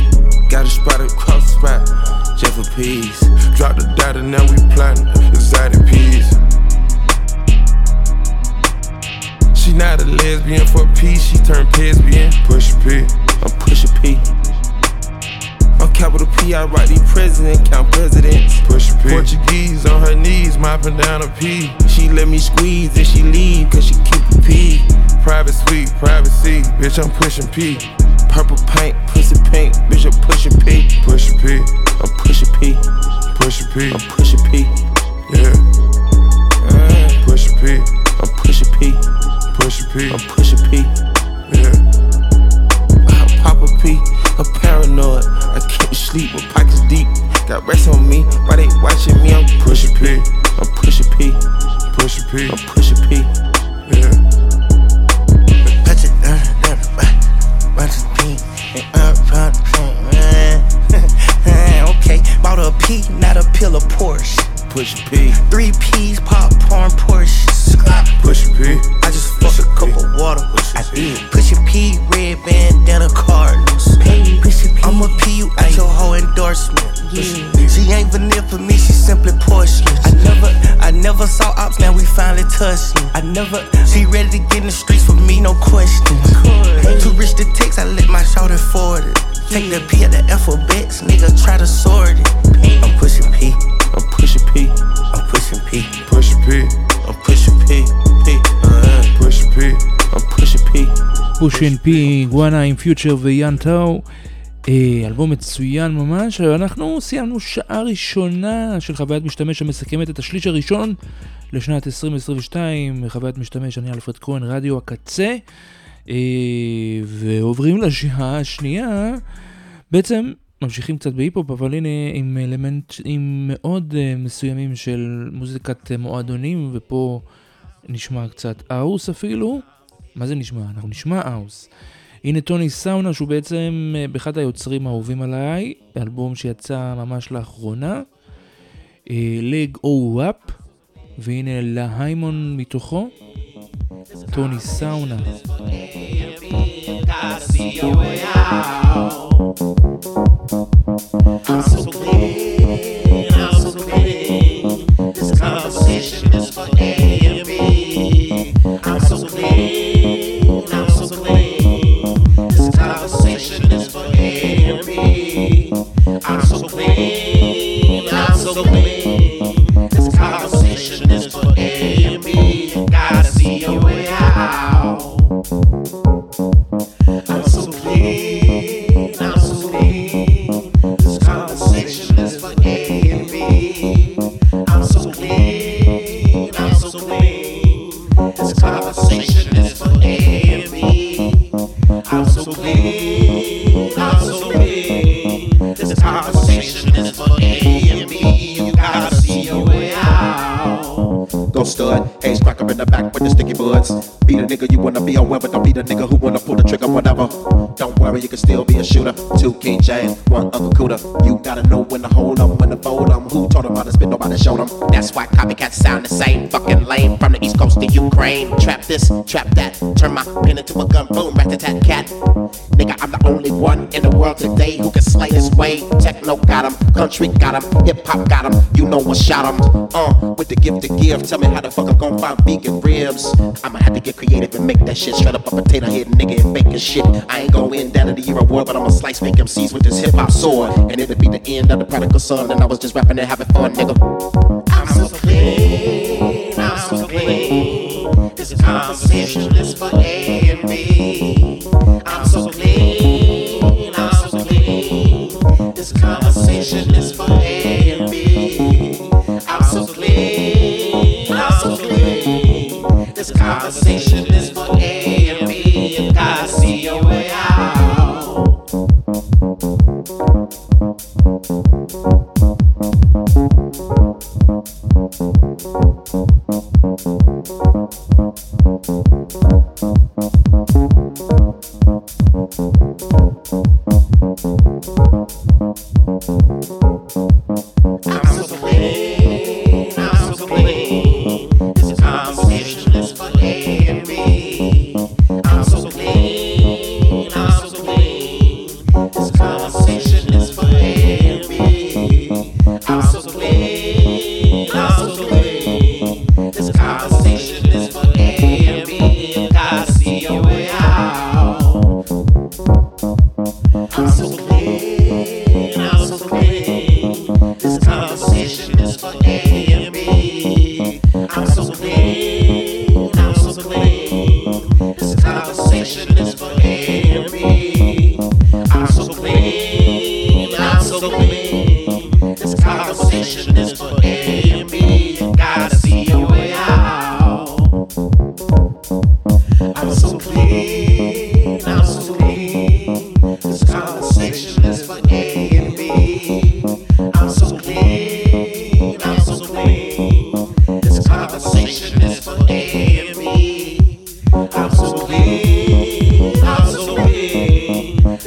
Got a spot across the spot. Jeff a piece. Drop the data now we plotting exotic peas. She not a lesbian for peace. She turned lesbian. Push a P. I'm pushing P. Capital P, I write the president, count presidents. Push P. Portuguese on her knees, mopping down a P. She let me squeeze and she leave, cause she keep a P. Private suite, privacy, bitch, I'm pushing P. Purple paint, pussy pink, bitch, I'm pushing P. Pushing P. I'm pushing P. Pushing P. I'm pushing P. Yeah. Uh, pushing P. I'm pushing P. Pushing P. I'm pushing P. Yeah. I pop a P, a paranoid. Sleep, my pockets deep. Got rest on me, why they watching me? I'm pushing P. I'm pushing P. Pushing P. I'm pushing P. Yeah.
Touch it, watch it and front, uh, okay, bought a P, not a pill of Porsche.
Push P.
Three P's, popcorn, Porsche.
Push P.
I just fucked a cup of water. Push I did. Push a P, red bandana, Cardinals. I'm a P, you at your whole endorsement. Yeah. She ain't vanilla for me, she simply porcelain. I never, I never saw ops, now we finally touched. I never, she ready to get in the streets for me, no question. Too rich to text, I let my shoulder forward it. Take the P at the alphabets, nigga try to sort it. I'm pushing P.
I'm pushing P.
I'm pushing P.
Pushing P.
I'm pushing P. P.
Uh, pushing P. I'm pushing P.
פושין פי, גואנה עם פיוטר ויאן טאו. אה, אלבום מצוין ממש, אנחנו סיימנו שעה ראשונה של חוויית משתמש שמסכמת את השליש הראשון לשנת 2022, חוויית משתמש, אני אלפרד כהן, רדיו הקצה, אה, ועוברים לשעה השנייה, בעצם ממשיכים קצת בהיפ-הופ, אבל הנה עם אלמנטים מאוד אה, מסוימים של מוזיקת אה, מועדונים, ופה נשמע קצת אאוס אפילו. מה זה נשמע? אנחנו נשמע אאוס. הנה טוני סאונה שהוא בעצם אה, באחד היוצרים האהובים עליי, אלבום שיצא ממש לאחרונה, לג או וואפ, והנה להיימון מתוכו, טוני סאונה.
So clean, I'm so clean. This conversation is for
Trap that. Turn my pen into a gun, boom, rat tat cat. Nigga, I'm the only one in the world today who can slay this way. Techno got 'em, country got 'em, hip hop got 'em. You know what shot 'em. Uh, with the gift to give, tell me how the fuck I'm gonna find vegan ribs. I'ma have to get creative and make that shit straight up a potato head nigga and bacon shit. I ain't gonna win down in the Euro war, but I'ma slice fake MCs with this hip hop sword. And it'll be the end of the prodigal son, and I was just rapping and having fun, nigga.
conversationalist for ages.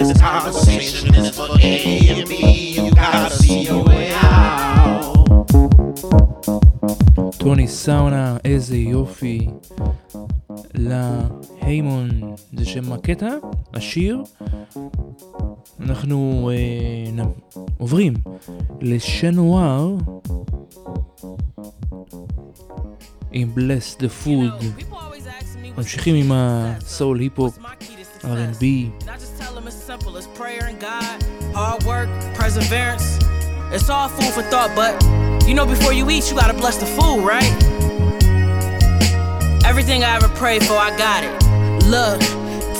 This conversation is for A and B. You gotta see your way out.
טוני סאונה, איזה יופי. להיימון, זה שם הקטע, השיר. אנחנו אה, נ... עוברים לשנואר עם Bless the Food. ממשיכים עם הסול היפ-הופ, R&B.
Prayer and God, hard work, perseverance. It's all food for thought, but you know, before you eat, you gotta bless the food, right? Everything I ever prayed for, I got it. Look,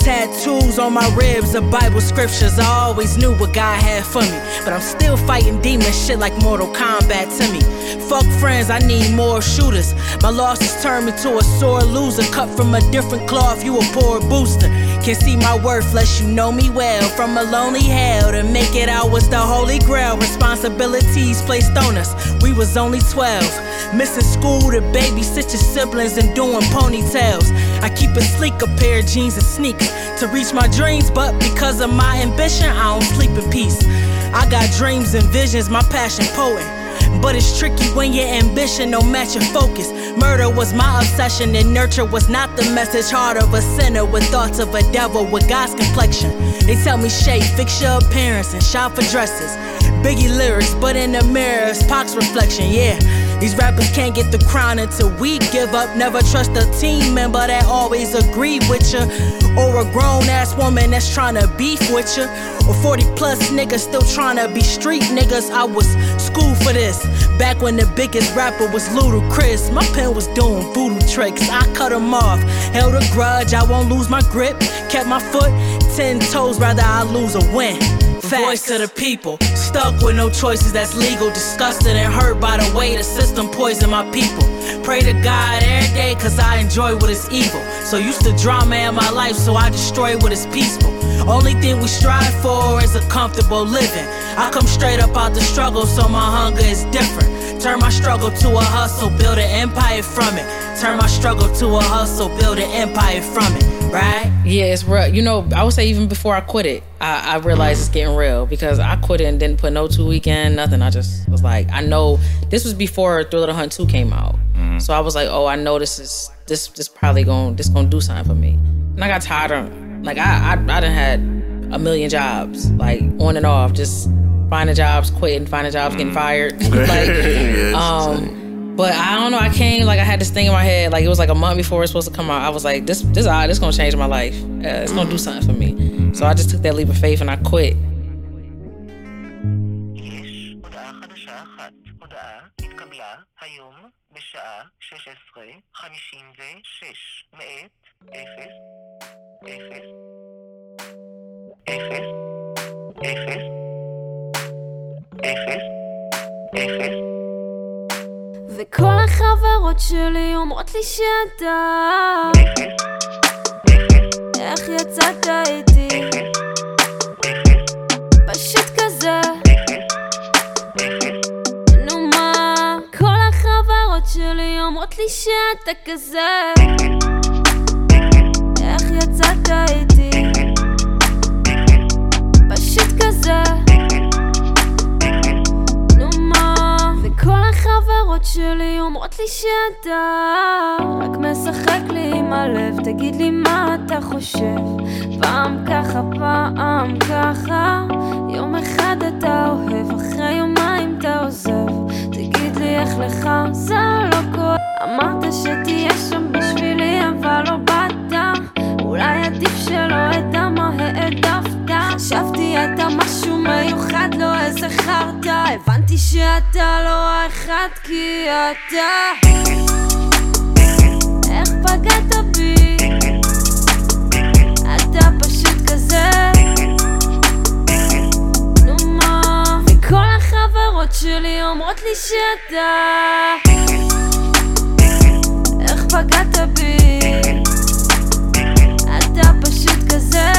tattoos on my ribs of Bible scriptures. I always knew what God had for me, but I'm still fighting demon shit like Mortal Kombat to me. Fuck friends, I need more shooters. My losses turned me to a sore loser, cut from a different cloth. You a poor booster. Can see my worth less you know me well. From a lonely hell to make it out was the holy grail. Responsibilities placed on us. We was only 12. Missing school to babysit your siblings and doing ponytails. I keep a sleek a pair of jeans and sneakers to reach my dreams, but because of my ambition, I don't sleep in peace. I got dreams and visions, my passion poet. But it's tricky when your ambition don't match your focus. Murder was my obsession, and nurture was not the message. Heart of a sinner with thoughts of a devil with God's complexion. They tell me, Shay, fix your appearance and shop for dresses. Biggie lyrics, but in the mirror, it's Pac's reflection, yeah. These rappers can't get the crown until we give up. Never trust a team member that always agree with you. Or a grown ass woman that's trying to beef with you. Or 40 plus niggas still trying to be street niggas. I was schooled for this. Back when the biggest rapper was Ludacris. My pen was doing voodoo tricks. I cut him off. Held a grudge, I won't lose my grip. Kept my foot 10 toes, rather I lose or win. Voice to the people, stuck with no choices that's legal. Disgusted and hurt by the way the system poisoned my people.
Pray to God every day, cause I enjoy what is evil. So used to drama in my life, so I destroy what is peaceful. Only thing we strive for is a comfortable living. I come straight up out the struggle, so my hunger is different. Turn my struggle to a hustle, build an empire from it. Turn my struggle to a hustle, build an empire from it, right?
Yeah, it's real. You know, I would say even before I quit it, I, I realized it's getting real because I quit it and didn't put no two weekend, nothing. I just was like, I know this was before Thriller the Hunt 2 came out. So I was like, oh, I know this is this this probably going this gonna do something for me. And I got tired of like I I, I done had a million jobs, like on and off, just finding jobs, quitting, finding jobs, getting fired. like
Yes.
um but I don't know, I came like I had this thing in my head, like it was like a month before it was supposed to come out. I was like, this this odd, this gonna change my life. Uh, it's gonna do something for me. So I just took that leap of faith and I quit.
וכל החברות שלי אומרות לי שאתה איך יצאת איתי? פשוט כזה. החברות שלי אומרות לי שאתה כזה. איך יצאת איתי? פשוט כזה. נו מה? וכל החברות שלי אומרות לי שאתה רק משחק לי עם הלב. תגיד לי מה אתה חושב? פעם ככה פעם ככה. יום אחד אתה אוהב אחרי יומיים אתה עוזב איך לך זה לא קורה אמרת שתהיה שם בשבילי אבל לא באת. אולי עדיף שלא אדע מה העדפת. חשבתי אתה משהו מיוחד לא איזה חרטא. הבנתי שאתה לא האחד כי אתה איך פגעת בי? אתה פשוט כזה החברות שלי אומרות לי שאתה. איך פגעת בי? אתה פשוט כזה.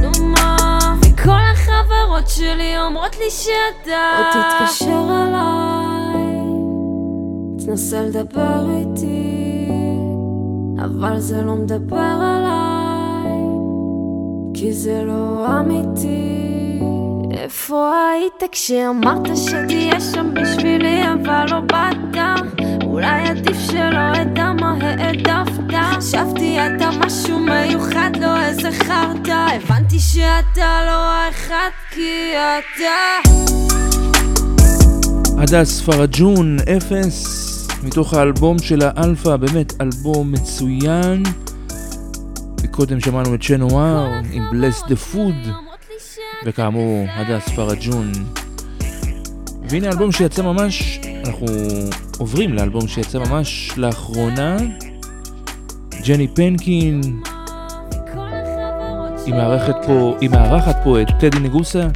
נו מה? וכל החברות שלי אומרות לי שאתה. או תתקשר אליי. תנסה לדבר איתי אבל זה לא מדבר עליי כי זה לא אמיתי איפה היית כשאמרת שתהיה שם בשבילי אבל לא באת? אולי עדיף שלא אדע מה העדפת. חשבתי אתה משהו מיוחד לא איזה חרטא. הבנתי שאתה לא האחד כי אתה
הדס פרג'ון, אפס, מתוך האלבום של האלפא, באמת אלבום מצוין. וקודם שמענו את שנואר עם בלס דה פוד, וכאמור, הדס פרג'ון. והנה האלבום שיצא ממש, אנחנו עוברים לאלבום שיצא ממש לאחרונה. ג'ני פנקין, היא מארחת פה, היא מארחת פה את טדי נגוסה,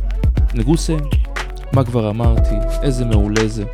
נגוסה, מה כבר אמרתי, איזה מעולה זה.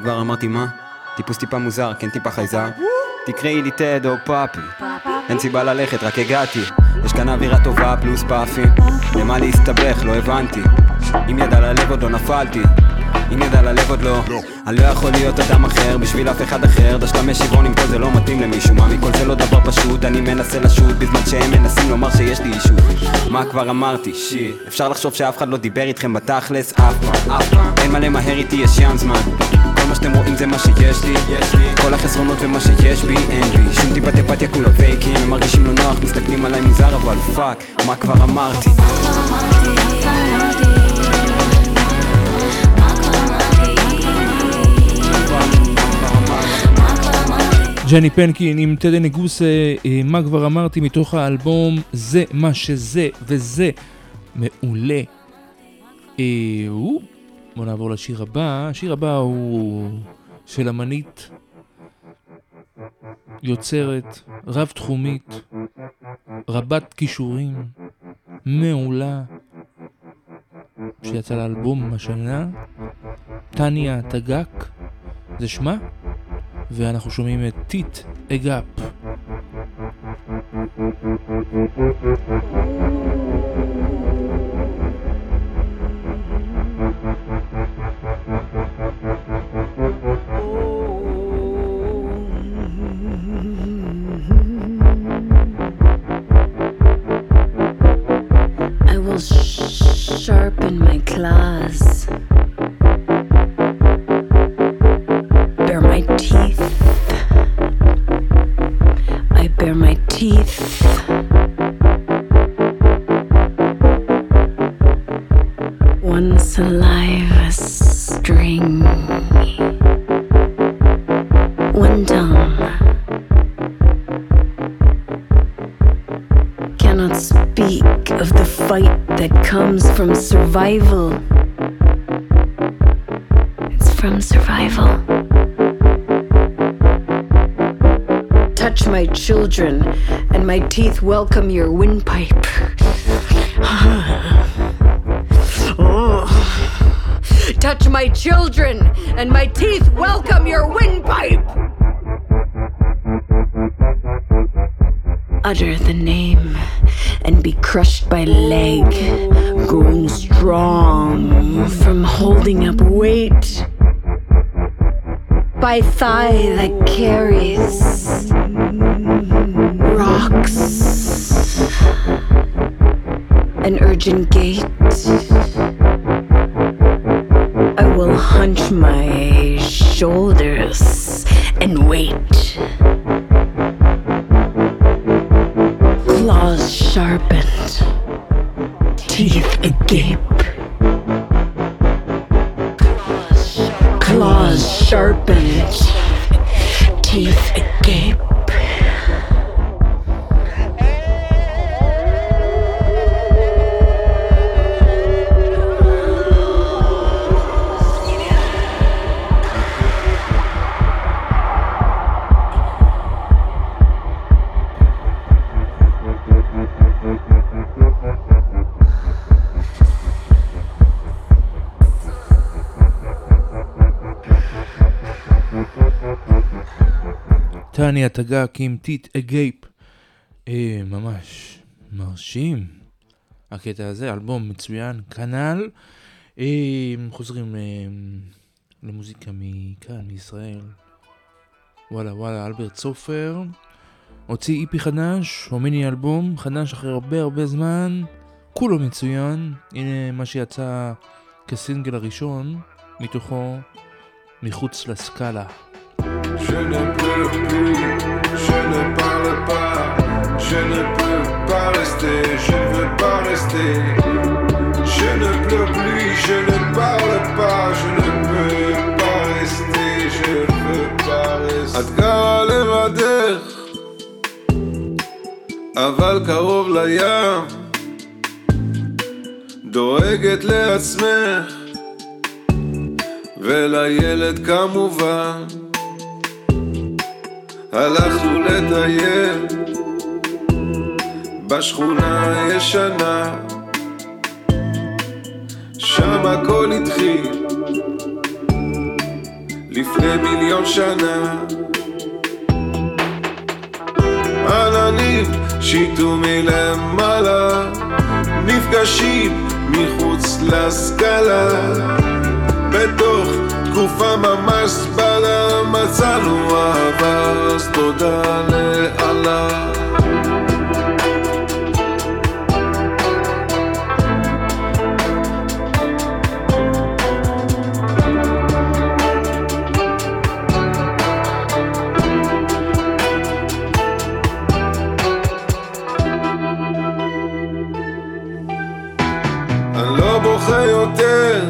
כבר אמרתי, כבר אמרתי מה?
טיפוס טיפה מוזר, כן טיפה חייזר. תקראי לי טד או פאפי. אין סיבה ללכת, רק הגעתי. יש כאן אווירה טובה פלוס פאפי. למה להסתבך, לא הבנתי. אם ידע ללב עוד לא נפלתי. אם ידע ללב עוד לא. אני לא יכול להיות אדם אחר בשביל אף אחד אחר. דשת משירון אם כל זה לא מתאים למישהו. מה מכל זה לא דבר פשוט? אני מנסה לשוט בזמן שהם מנסים לומר שיש לי אישות מה כבר אמרתי? שיט. אפשר לחשוב שאף אחד לא דיבר איתכם בתכלס אף פעם. אף פעם. אין מה למהר איתי יש ים זמן מה שאתם רואים זה מה שיש לי. כל החסרונות ומה שיש בי אין בי שום טיפת אפתיה כולה פייקים הם מרגישים לא נוח מסתכלים עליי מוזר אבל fuck מה כבר אמרתי?
ג'ני פנקין עם טדי נגוסה, אה, מה כבר אמרתי מתוך האלבום? זה מה שזה וזה מעולה. אה, או, בוא נעבור לשיר הבא, השיר הבא הוא של אמנית יוצרת, רב-תחומית, רבת כישורים, מעולה, שיצא לאלבום השנה, טניה טגק, זה שמה? ואנחנו שומעים את טיט אגאפ.
I claws. Bare my teeth. I bare my teeth. One saliva string. One tongue. Cannot speak of the fight that comes from survival. Children, and my teeth welcome your windpipe. Touch my children, and my teeth welcome your windpipe. Utter the name and be crushed by leg, growing strong from holding up weight. By thigh that carries an urgent gate. Tanya Tagaq עם Teeth Agape.
אה, ממש מרשים. הקטע הזה, אלבום מצוין, כנ"ל. אה, חוזרים אה, למוזיקה מכאן, מישראל. וואלה וואלה, אלברט סופר. הוציא EP חדש, או מיני אלבום חדש אחרי הרבה הרבה זמן. כולו מצוין. הנה מה שיצא כסינגל הראשון, מתוכו מחוץ לסקאלה.
Je ne peux plus, je ne parle pas, je ne peux pas rester, je ne veux pas rester. Je ne pleure plus, je ne parle pas, je ne peux pas rester, je ne veux pas rester. את גרה לבדך, אבל קרוב לים, דואגת לעצמך ולילד כמובן. הלכנו לטייל בשכונה הישנה. שם הכל התחיל. לפני מיליון שנה. עננים שיטו מלמעלה. נפגשים מחוץ לסקאלה. בתוך תקופה ממש מצאנו אהבה אז תודה לאללה. אני לא בוכה יותר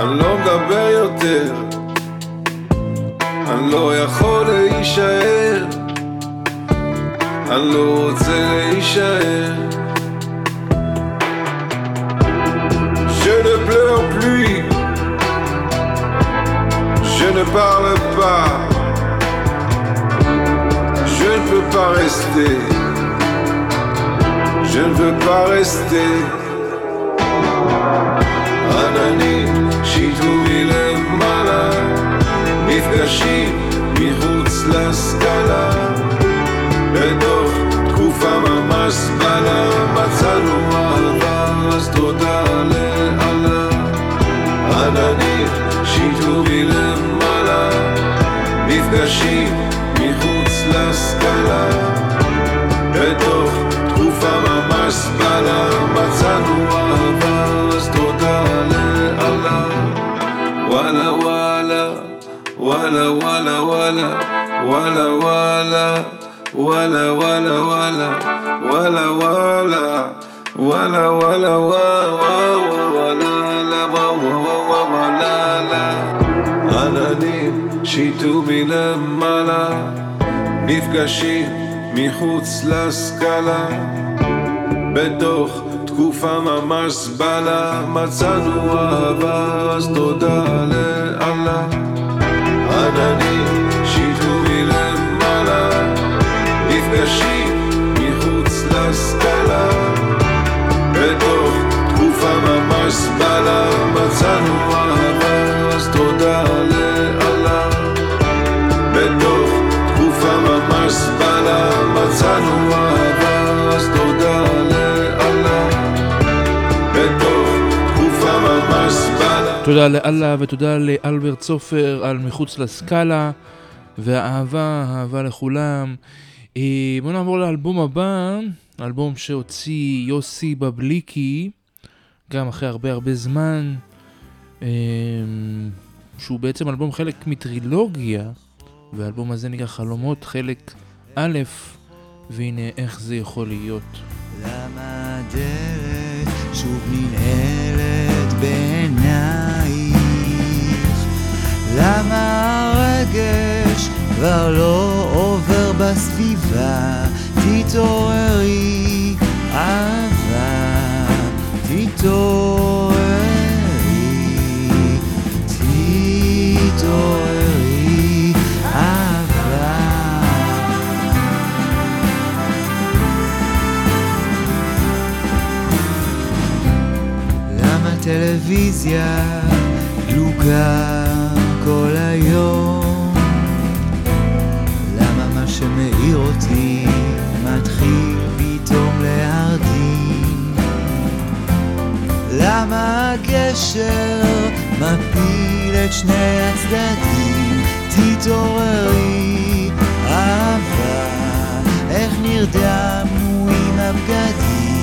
אני לא מדבר יותר אני לא יכול להישאר אני לא רוצה להישאר Je ne pleure plus Je ne parle pas Je ne peux pas rester Je ne veux pas rester עננים שיטו מלמעלה נפגשים מחוץ לסקאלה. בתוך תקופה ממש זבלה מצאנו אהבה אז תודה לאללה. עננים שיטו מלמעלה נפגשים מחוץ לסקאלה. בתוך תקופה ממש זבלה מצאנו אהבה וואלה וואלה וואלה וואלה וואלה וואלה וואלה וואלה וואלה וואלה וואלה וואלה וואלה עננים שיטו מלמעלה נפגשים מחוץ לסקאלה בתוך תקופה ממש זבלה מצאנו אהבה אז תודה לאללה עננים שיטו מלמעלה נפגשים מחוץ לסקאלה בתוך תקופה ממש זבלה מצאנו תודה לאללה
ותודה לאלברט סופר על מחוץ לסקאלה והאהבה, אהבה לכולם. אה, בואו נעבור לאלבום הבא, אלבום שהוציא יוסי בבליקי, גם אחרי הרבה הרבה זמן, אה, שהוא בעצם אלבום חלק מטרילוגיה, והאלבום הזה נקרא חלומות חלק א', והנה איך זה יכול להיות.
למה הדרך שוב ננעלת בעינייך? למה הרגש כבר לא עובר בסביבה? תתעוררי, אהבה, תתעוררי, תתעוררי, למה טלוויזיה דלוקה כל היום? למה מה שמאיר אותי מתחיל פתאום להרדים? למה הגשר מפיל את שני הצדדים? תתעוררי, אהבה, איך נרדמנו עם הבגדים?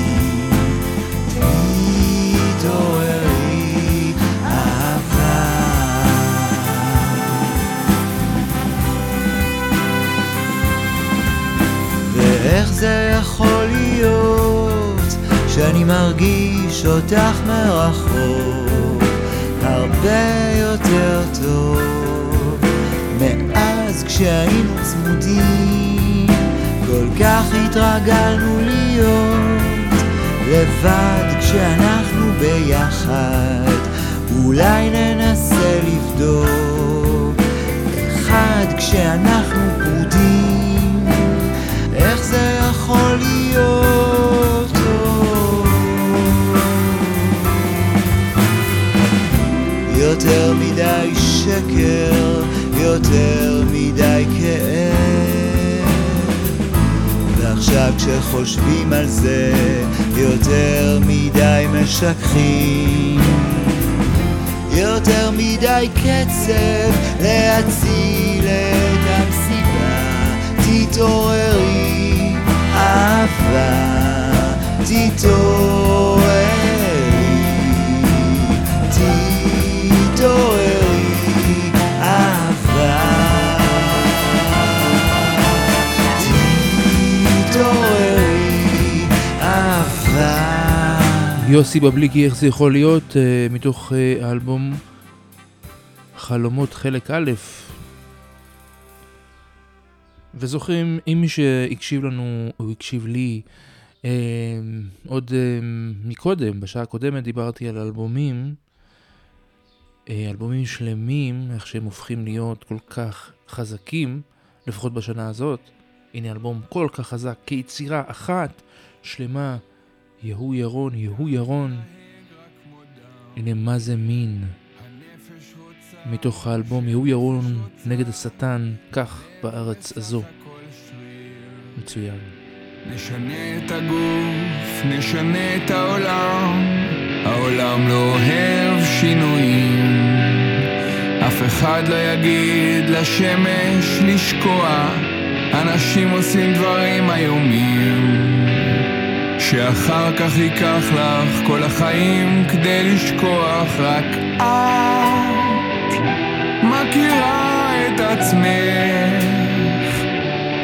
תתעוררי שאני מרגיש אותך מרחוק? הרבה יותר טוב. מאז כשהיינו צמודים כל כך התרגלנו להיות לבד כשאנחנו ביחד. אולי ננסה לבדוק אחד כשאנחנו פרודים איך זה יכול להיות טוב? יותר מדי שקר, יותר מדי כאב ועכשיו כשחושבים על זה יותר מדי משככים יותר מדי קצב להציל את המסיבה תתעוררי אהבה תתעוררי תתעוררי
יוסי בבליקי, איך זה יכול להיות, אה, מתוך אה, האלבום חלומות חלק א'. וזוכרים, אם מי שהקשיב לנו, הוא הקשיב לי, אה, עוד אה, מקודם, בשעה הקודמת דיברתי על אלבומים, אה, אלבומים שלמים, איך שהם הופכים להיות כל כך חזקים, לפחות בשנה הזאת. הנה אלבום כל כך חזק, כיצירה אחת שלמה. יהוא ירון, יהוא ירון. הנה מה זה מין. מתוך האלבום יהוא ירון נגד השטן, כך בארץ הזו. מצוין.
נשנה את הגוף, נשנה את העולם, העולם לא אוהב שינויים. אף אחד לא יגיד לשמש לשקוע, אנשים עושים דברים איומים. שאחר כך ייקח לך כל החיים כדי לשכוח רק את מכירה את עצמך.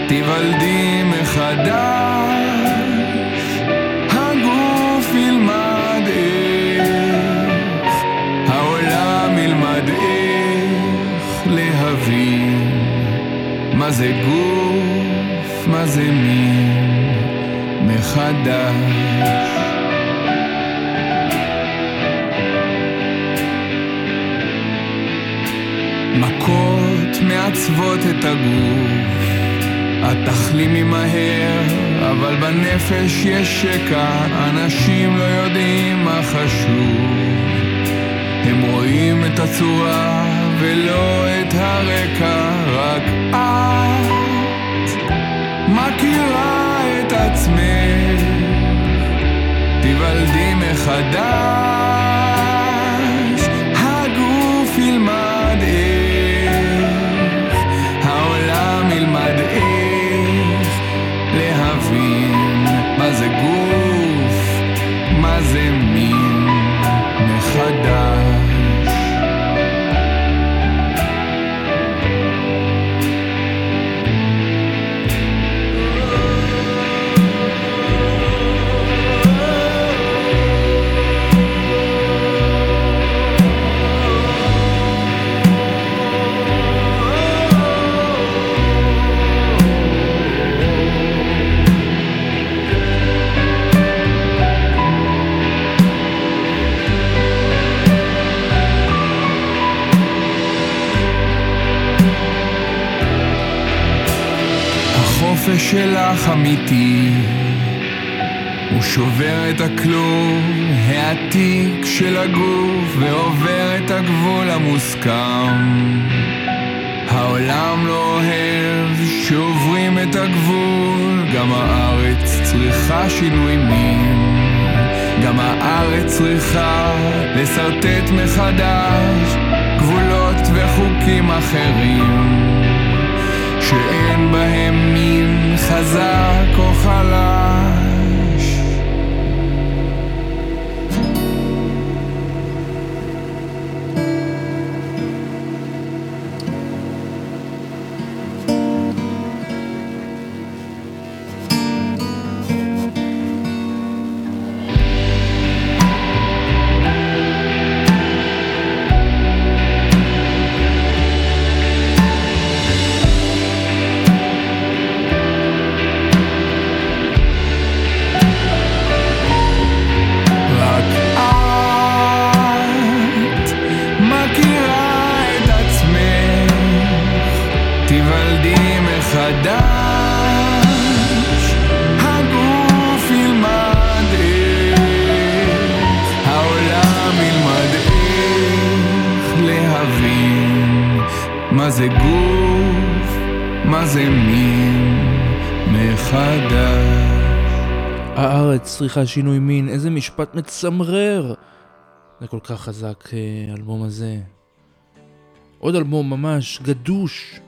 תיוולדי מחדש הגוף ילמד איך העולם ילמד איך להבין מה זה גוף, מה זה מין מחדש. מכות מעצבות את הגוף, את תחלימי מהר, אבל בנפש יש שקע, אנשים לא יודעים מה חשוב. הם רואים את הצורה ולא את הרקע, רק את מכירה את עצמך, תיוולדי מחדש, החופש שלך אמיתי, הוא שובר את הכלום העתיק של הגוף ועובר את הגבול המוסכם. העולם לא אוהב שעוברים את הגבול, גם הארץ צריכה שינוי מין. גם הארץ צריכה לשרטט מחדש גבולות וחוקים אחרים. שאין בהם מין חזק או חלש.
הארץ צריכה שינוי מין, איזה משפט מצמרר! זה כל כך חזק, אה, האלבום הזה. עוד אלבום ממש גדוש,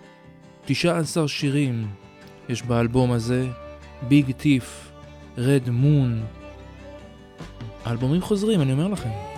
19 שירים יש באלבום הזה, ביג טיף, רד מון. האלבומים חוזרים, אני אומר לכם.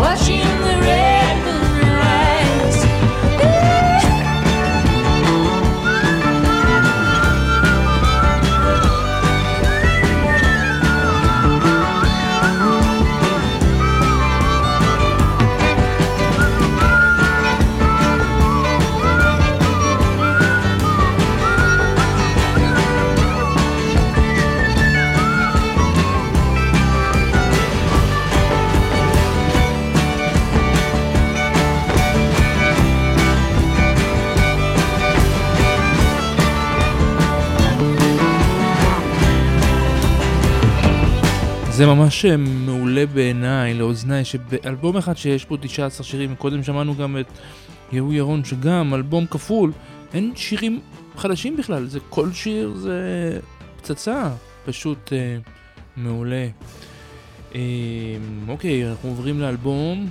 What you
זה ממש אה, מעולה בעיניי, לאוזניי, שבאלבום אחד שיש פה 19 שירים, קודם שמענו גם את יהוא ירון, שגם אלבום כפול, אין שירים חדשים בכלל, זה כל שיר זה פצצה, פשוט אה, מעולה. אה, אוקיי, אנחנו עוברים לאלבום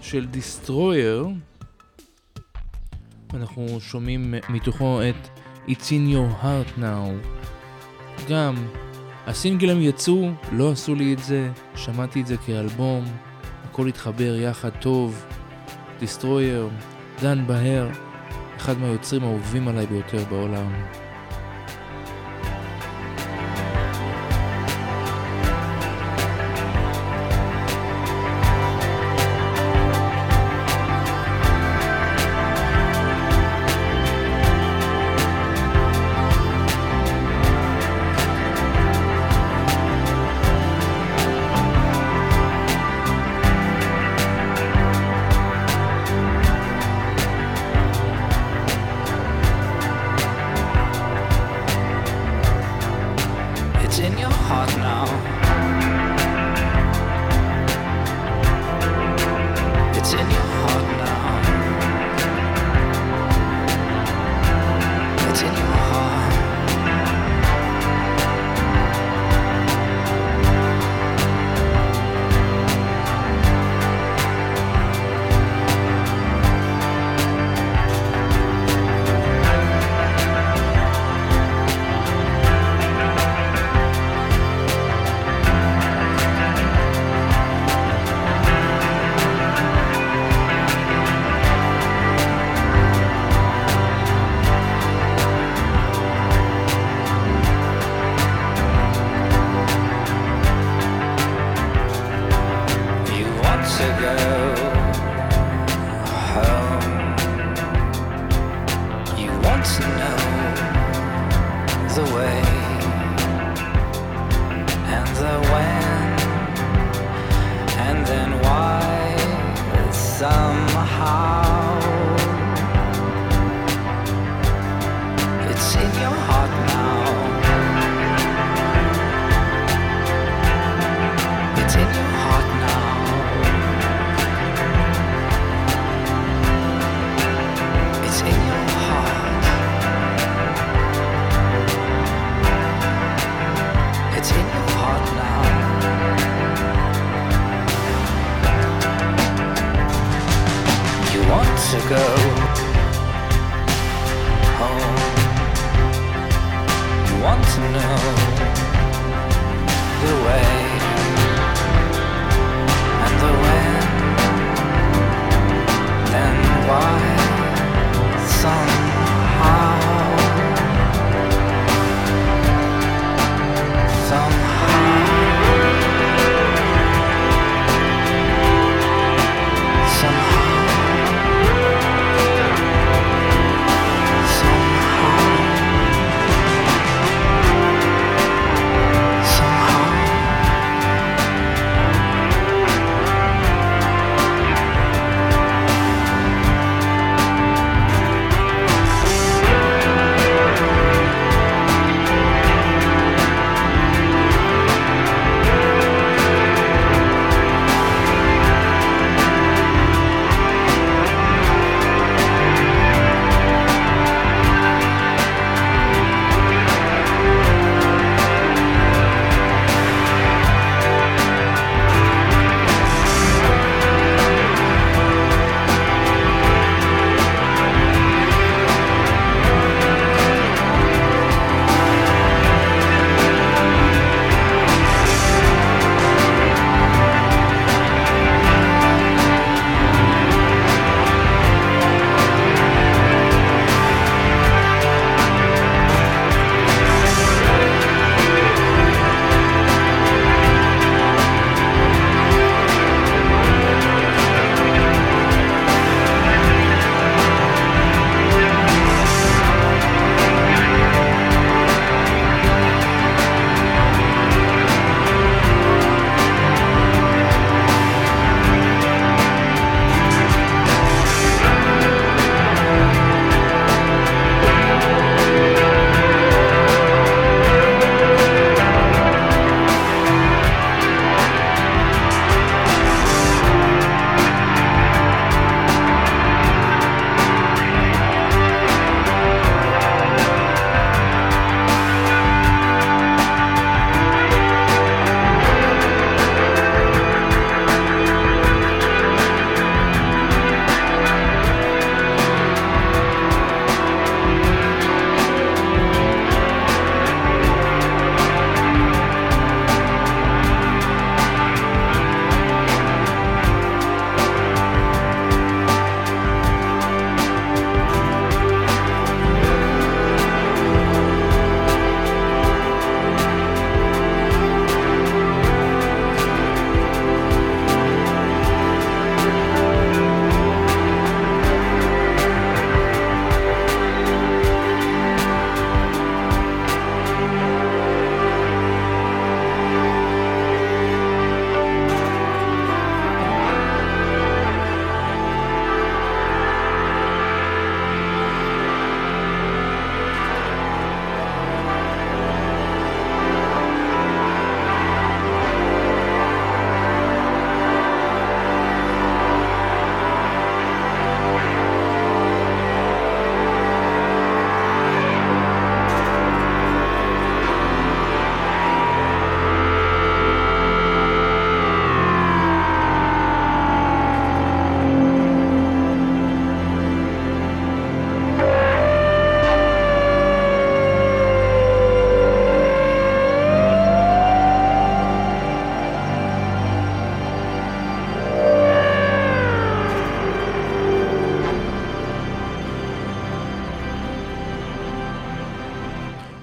של דיסטרויר, אנחנו שומעים מתוכו את It's in your heart now. גם הסינגלים יצאו, לא עשו לי את זה, שמעתי את זה כאלבום, הכל התחבר יחד טוב. דיסטרויר, דן בהר, אחד מהיוצרים האהובים עליי ביותר בעולם.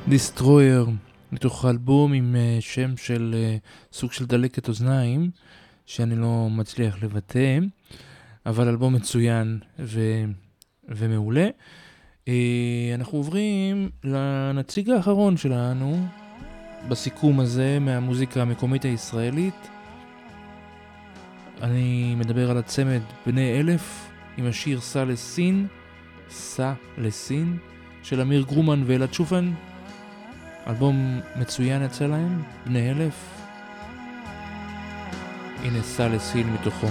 דיסטרויר, מתוך אלבום עם אה, שם של אה, סוג של דלקת אוזניים, שאני לא מצליח לבטא, אבל אלבום מצוין ו... ומעולה. אה, אנחנו עוברים לנציג האחרון שלנו בסיכום הזה מהמוזיקה המקומית הישראלית. אני מדבר על הצמד בני אלף עם השיר סע לסין, סע לסין, של אמיר גרומן ואלעד שופן. אלבום מצוין יצא להם, בני אלף. הנה סע לסין מתוכו.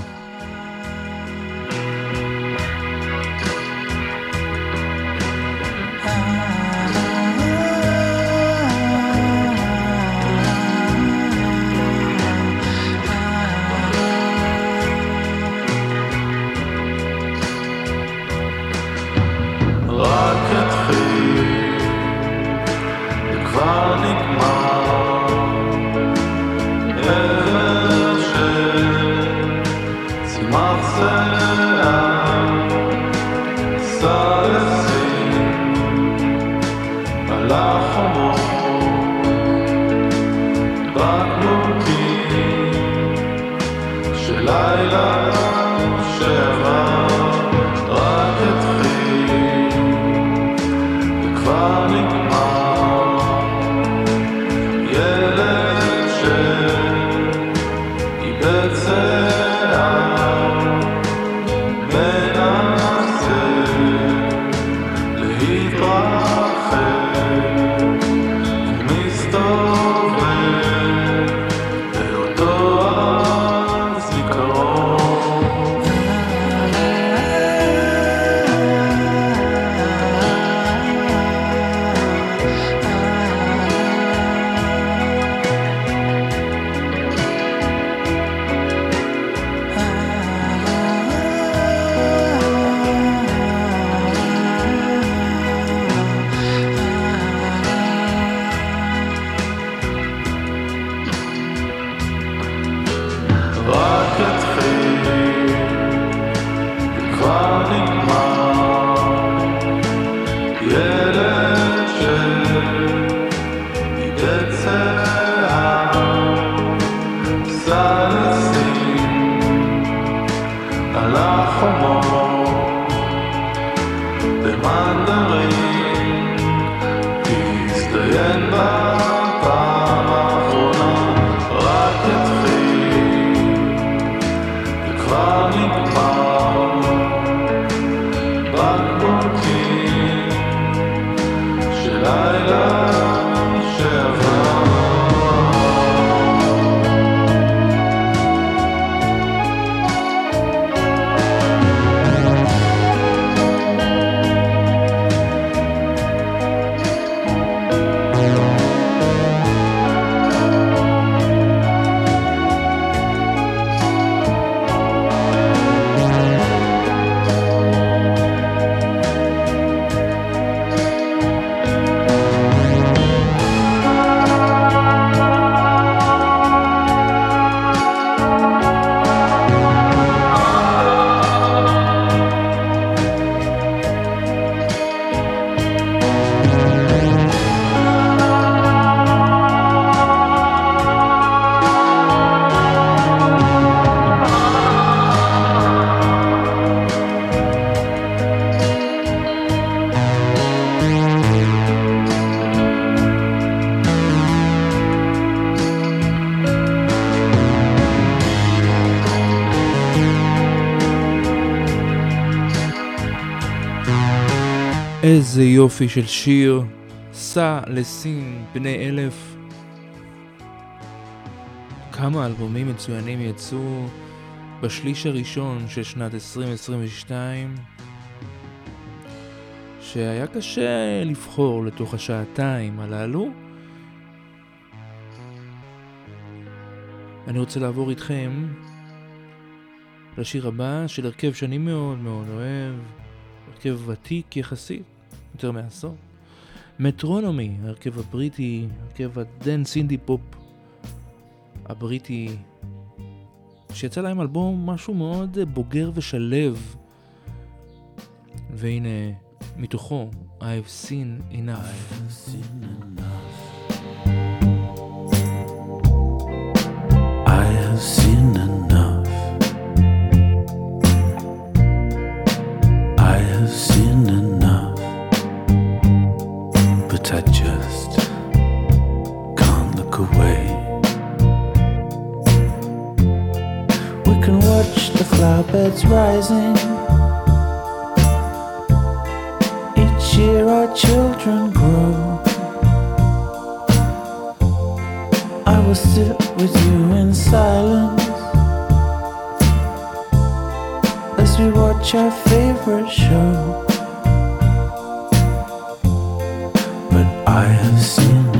איזה יופי של שיר. סע לסין בני אלף. כמה אלבומים מצוינים יצאו בשליש הראשון של שנת 2022, שהיה קשה לבחור לתוך השעתיים הללו. אני רוצה לעבור איתכם לשיר הבא של הרכב שאני מאוד מאוד אוהב, הרכב ותיק יחסית, יותר מעשור. מטרונומי, ההרכב הבריטי, הרכב הדנס אינדי פופ הבריטי, שיצא להם אלבום משהו מאוד בוגר ושלב. והנה, מתוכו, I've seen enough.
I have seen enough. I have seen flower beds rising. Each year our children grow. I will sit with you in silence as we watch our favorite show. But I have seen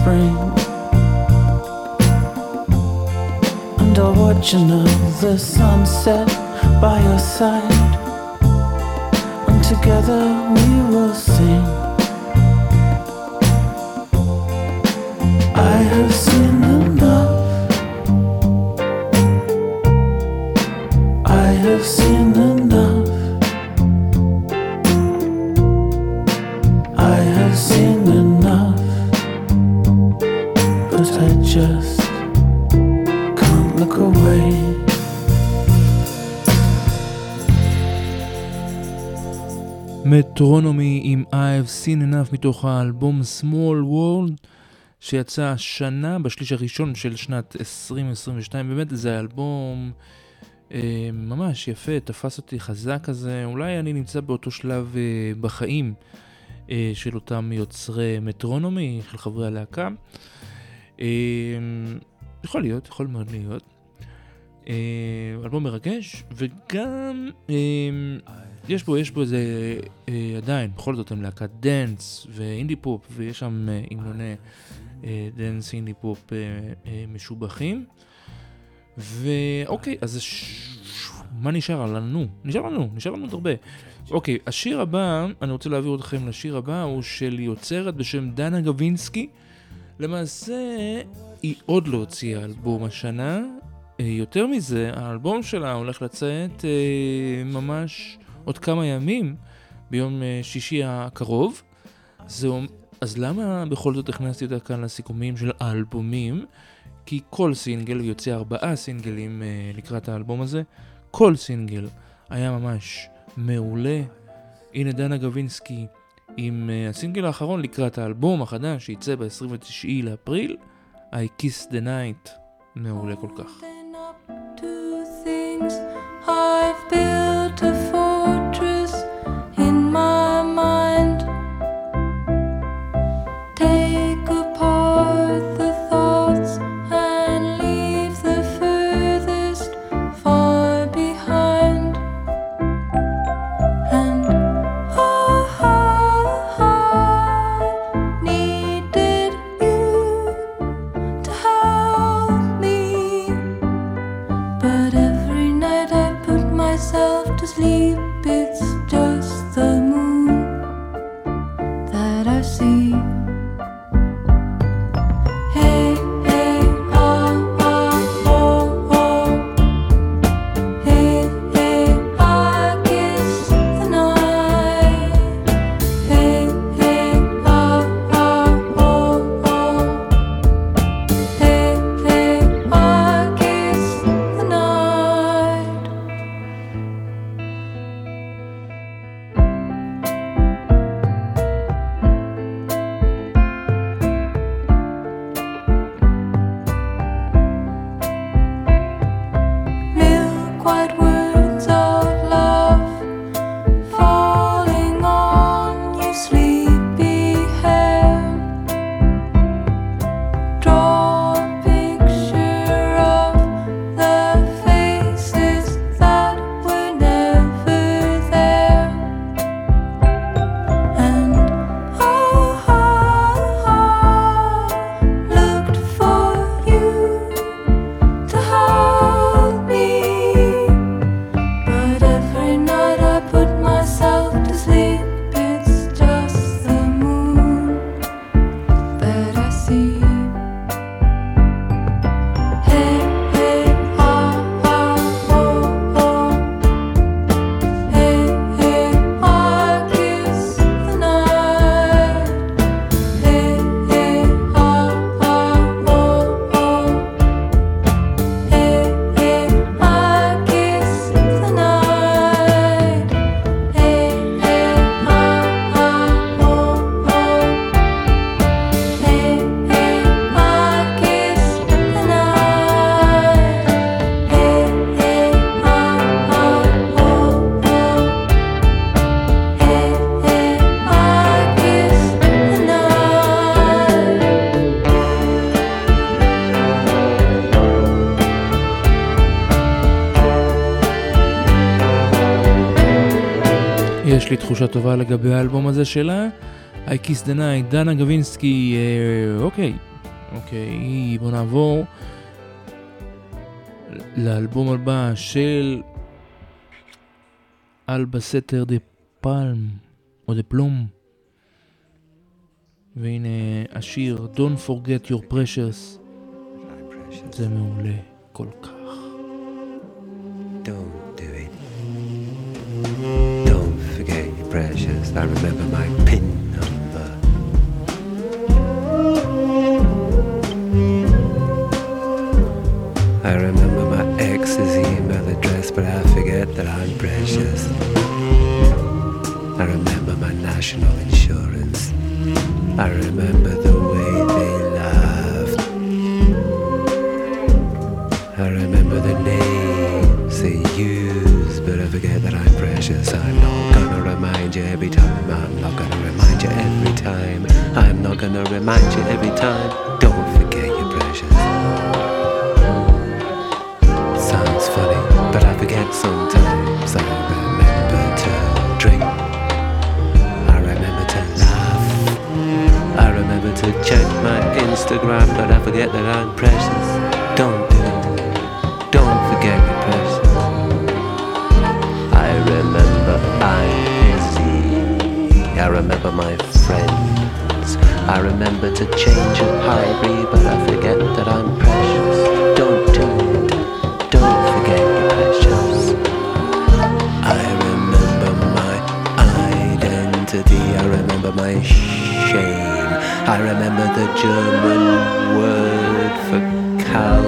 spring. And I'll watch another sunset by your side. And together we will sing. I have seen enough. I have seen
מטרונומי עם I've seen enough מתוך האלבום Small World שיצא השנה בשליש הראשון של שנת 2022 באמת זה אלבום אה, ממש יפה תפס אותי חזק כזה. אולי אני נמצא באותו שלב אה, בחיים אה, של אותם יוצרי מטרונומי של חברי הלהקה. אה, יכול להיות יכול מאוד להיות. אה, אלבום מרגש וגם אה, יש בו, יש בו איזה, אה, עדיין, בכל זאת הם להקת דנס ואינדי פופ, ויש שם אה, המנוני אה, דנס אינדי פופ אה, אה, משובחים. ואוקיי, אז ש... מה נשאר לנו? נשאר לנו, נשאר לנו עוד הרבה. אוקיי, השיר הבא, אני רוצה להעביר אתכם לשיר הבא, הוא של יוצרת בשם Dana Gavanski. למעשה, היא עוד לא הוציאה אלבום השנה. אה, יותר מזה, האלבום שלה הולך לצאת אה, ממש עוד כמה ימים, ביום אה, שישי הקרוב. זה, אז למה בכל זאת הכנסתי אותה כאן לסיכומים של האלבומים? כי כל סינגל, ויוצא ארבעה סינגלים אה, לקראת האלבום הזה, כל סינגל היה ממש מעולה. הנה דנה גבינסקי עם אה, הסינגל האחרון לקראת האלבום החדש שייצא ב-29 לאפריל, I Kiss the Night, מעולה כל כך.
I've built a
תחושה טובה לגבי האלבום הזה שלה. I Kiss the Night, דנה גבינסקי, אה, אוקיי, אוקיי, בוא נעבור לאלבום הבא של אלבה סתר דה פלם, או דה פלום. והנה השיר Don't Forget Your Precious. זה מעולה כל כך.
Don't precious. I remember my pin number. I remember my ex's email address, but I forget that I'm precious. I remember my national insurance. I remember the way they laughed. I remember the names they use, but I forget that I'm precious. I'm remind you every time. I'm not gonna remind you every time. I'm not gonna remind you every time. Don't forget you're precious. Sounds funny, but I forget sometimes. I remember to drink. I remember to laugh. I remember to check my Instagram, but I forget that I'm precious. I remember my friends. I remember to change and hurry, but I forget that I'm precious. Don't do it. Don't forget your precious. I remember my identity. I remember my shame. I remember the German word for calculator.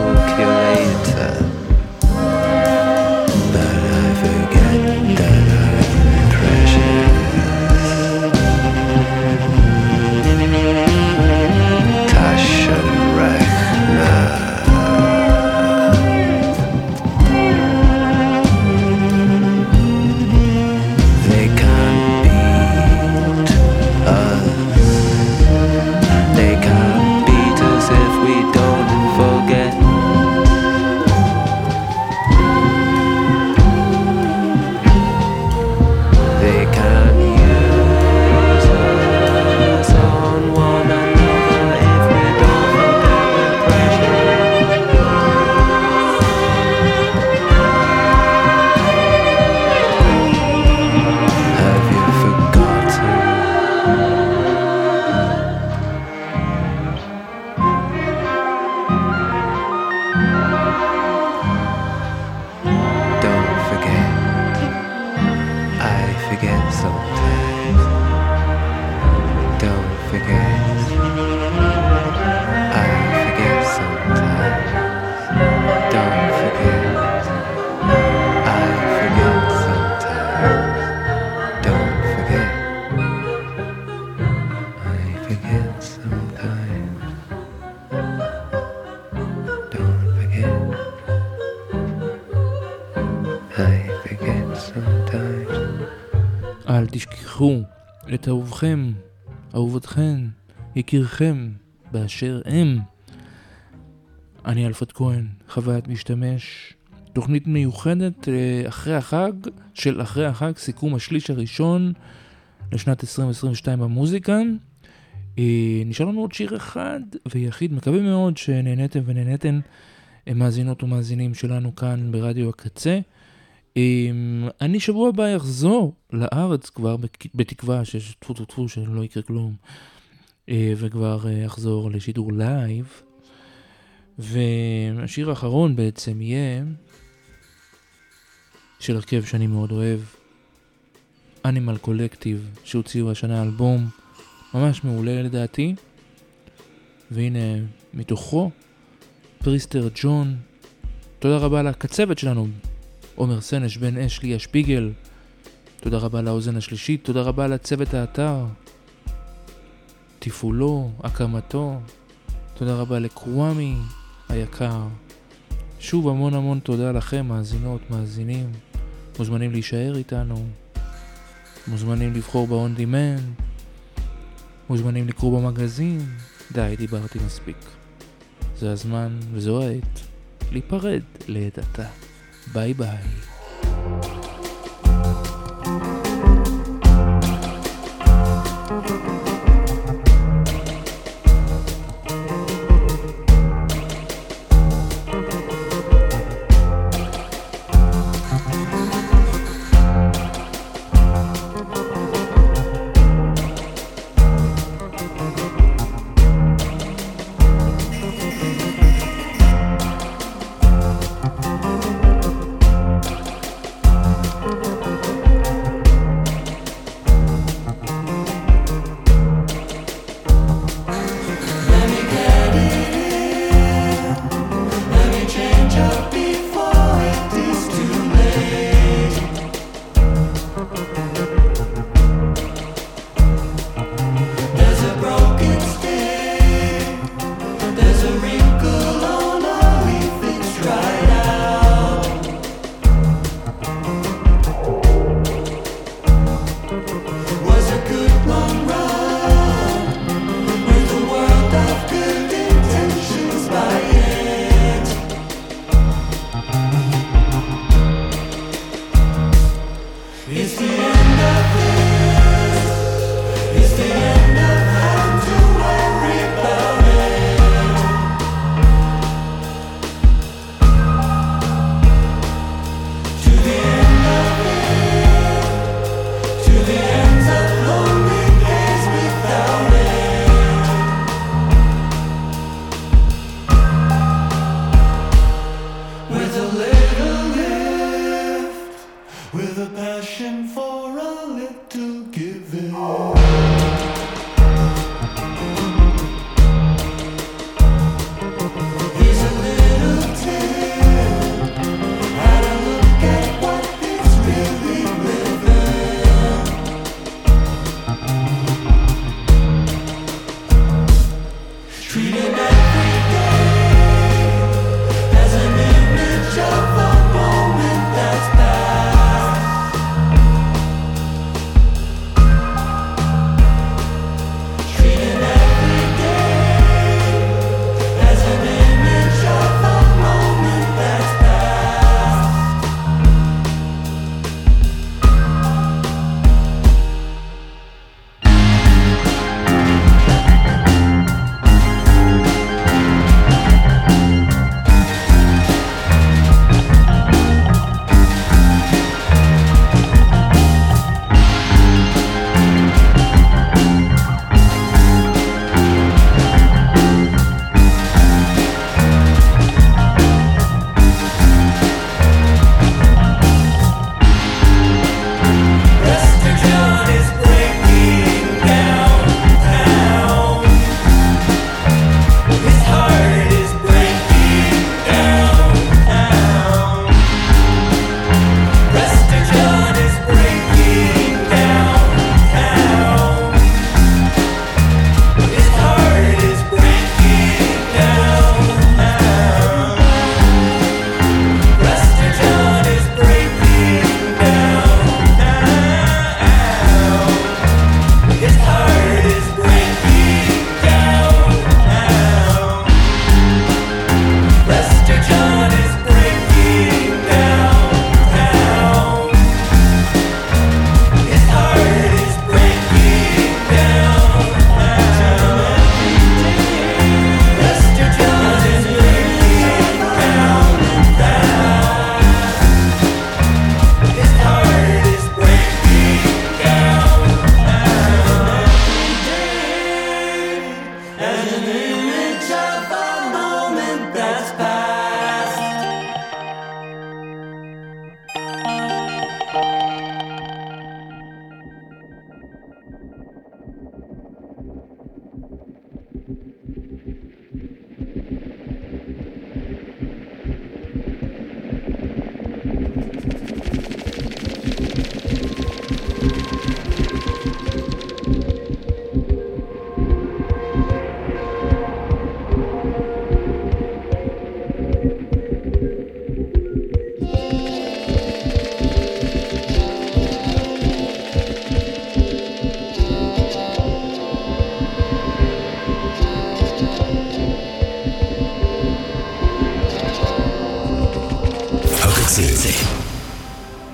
יקירכם, באשר הם. אני אלפת כהן, חוויית משתמש, תוכנית מיוחדת אה, אחרי החג, של אחרי החג, סיכום השליש הראשון לשנת 2022 במוזיקה. אה, נשאר לנו עוד שיר אחד ויחיד, מקווה מאוד שנהניתם ונהניתן אה, מאזינות ומאזינים שלנו כאן ברדיו הקצה. אני שבוע הבא אחזור לארץ כבר, בתקווה שטפו טפו שלא יקרה כלום, וכבר אה, אחזור לשידור לייב. והשיר האחרון בעצם יהיה של הרכב שאני מאוד אוהב, Animal Collective, שהוציאו השנה אלבום ממש מעולה לדעתי. והנה מתוכו Prester John. תודה רבה לקצבת שלנו, עומר סנש, בן אשלי השפיגל. תודה רבה לאוזן השלישית, תודה רבה לצוות האתר, תפעולו, הקמתו. תודה רבה לקוואמי היקר. שוב המון המון תודה לכם, מאזינות, מאזינים. מוזמנים להישאר איתנו. מוזמנים לבחור ב-on demand. מוזמנים לקרוא במגזין. די, דיברתי מספיק. זה הזמן וזו העת להיפרד לעת עתה. ביי ביי.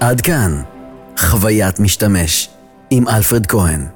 עד כאן, חוויית משתמש, עם אלפרד כהן.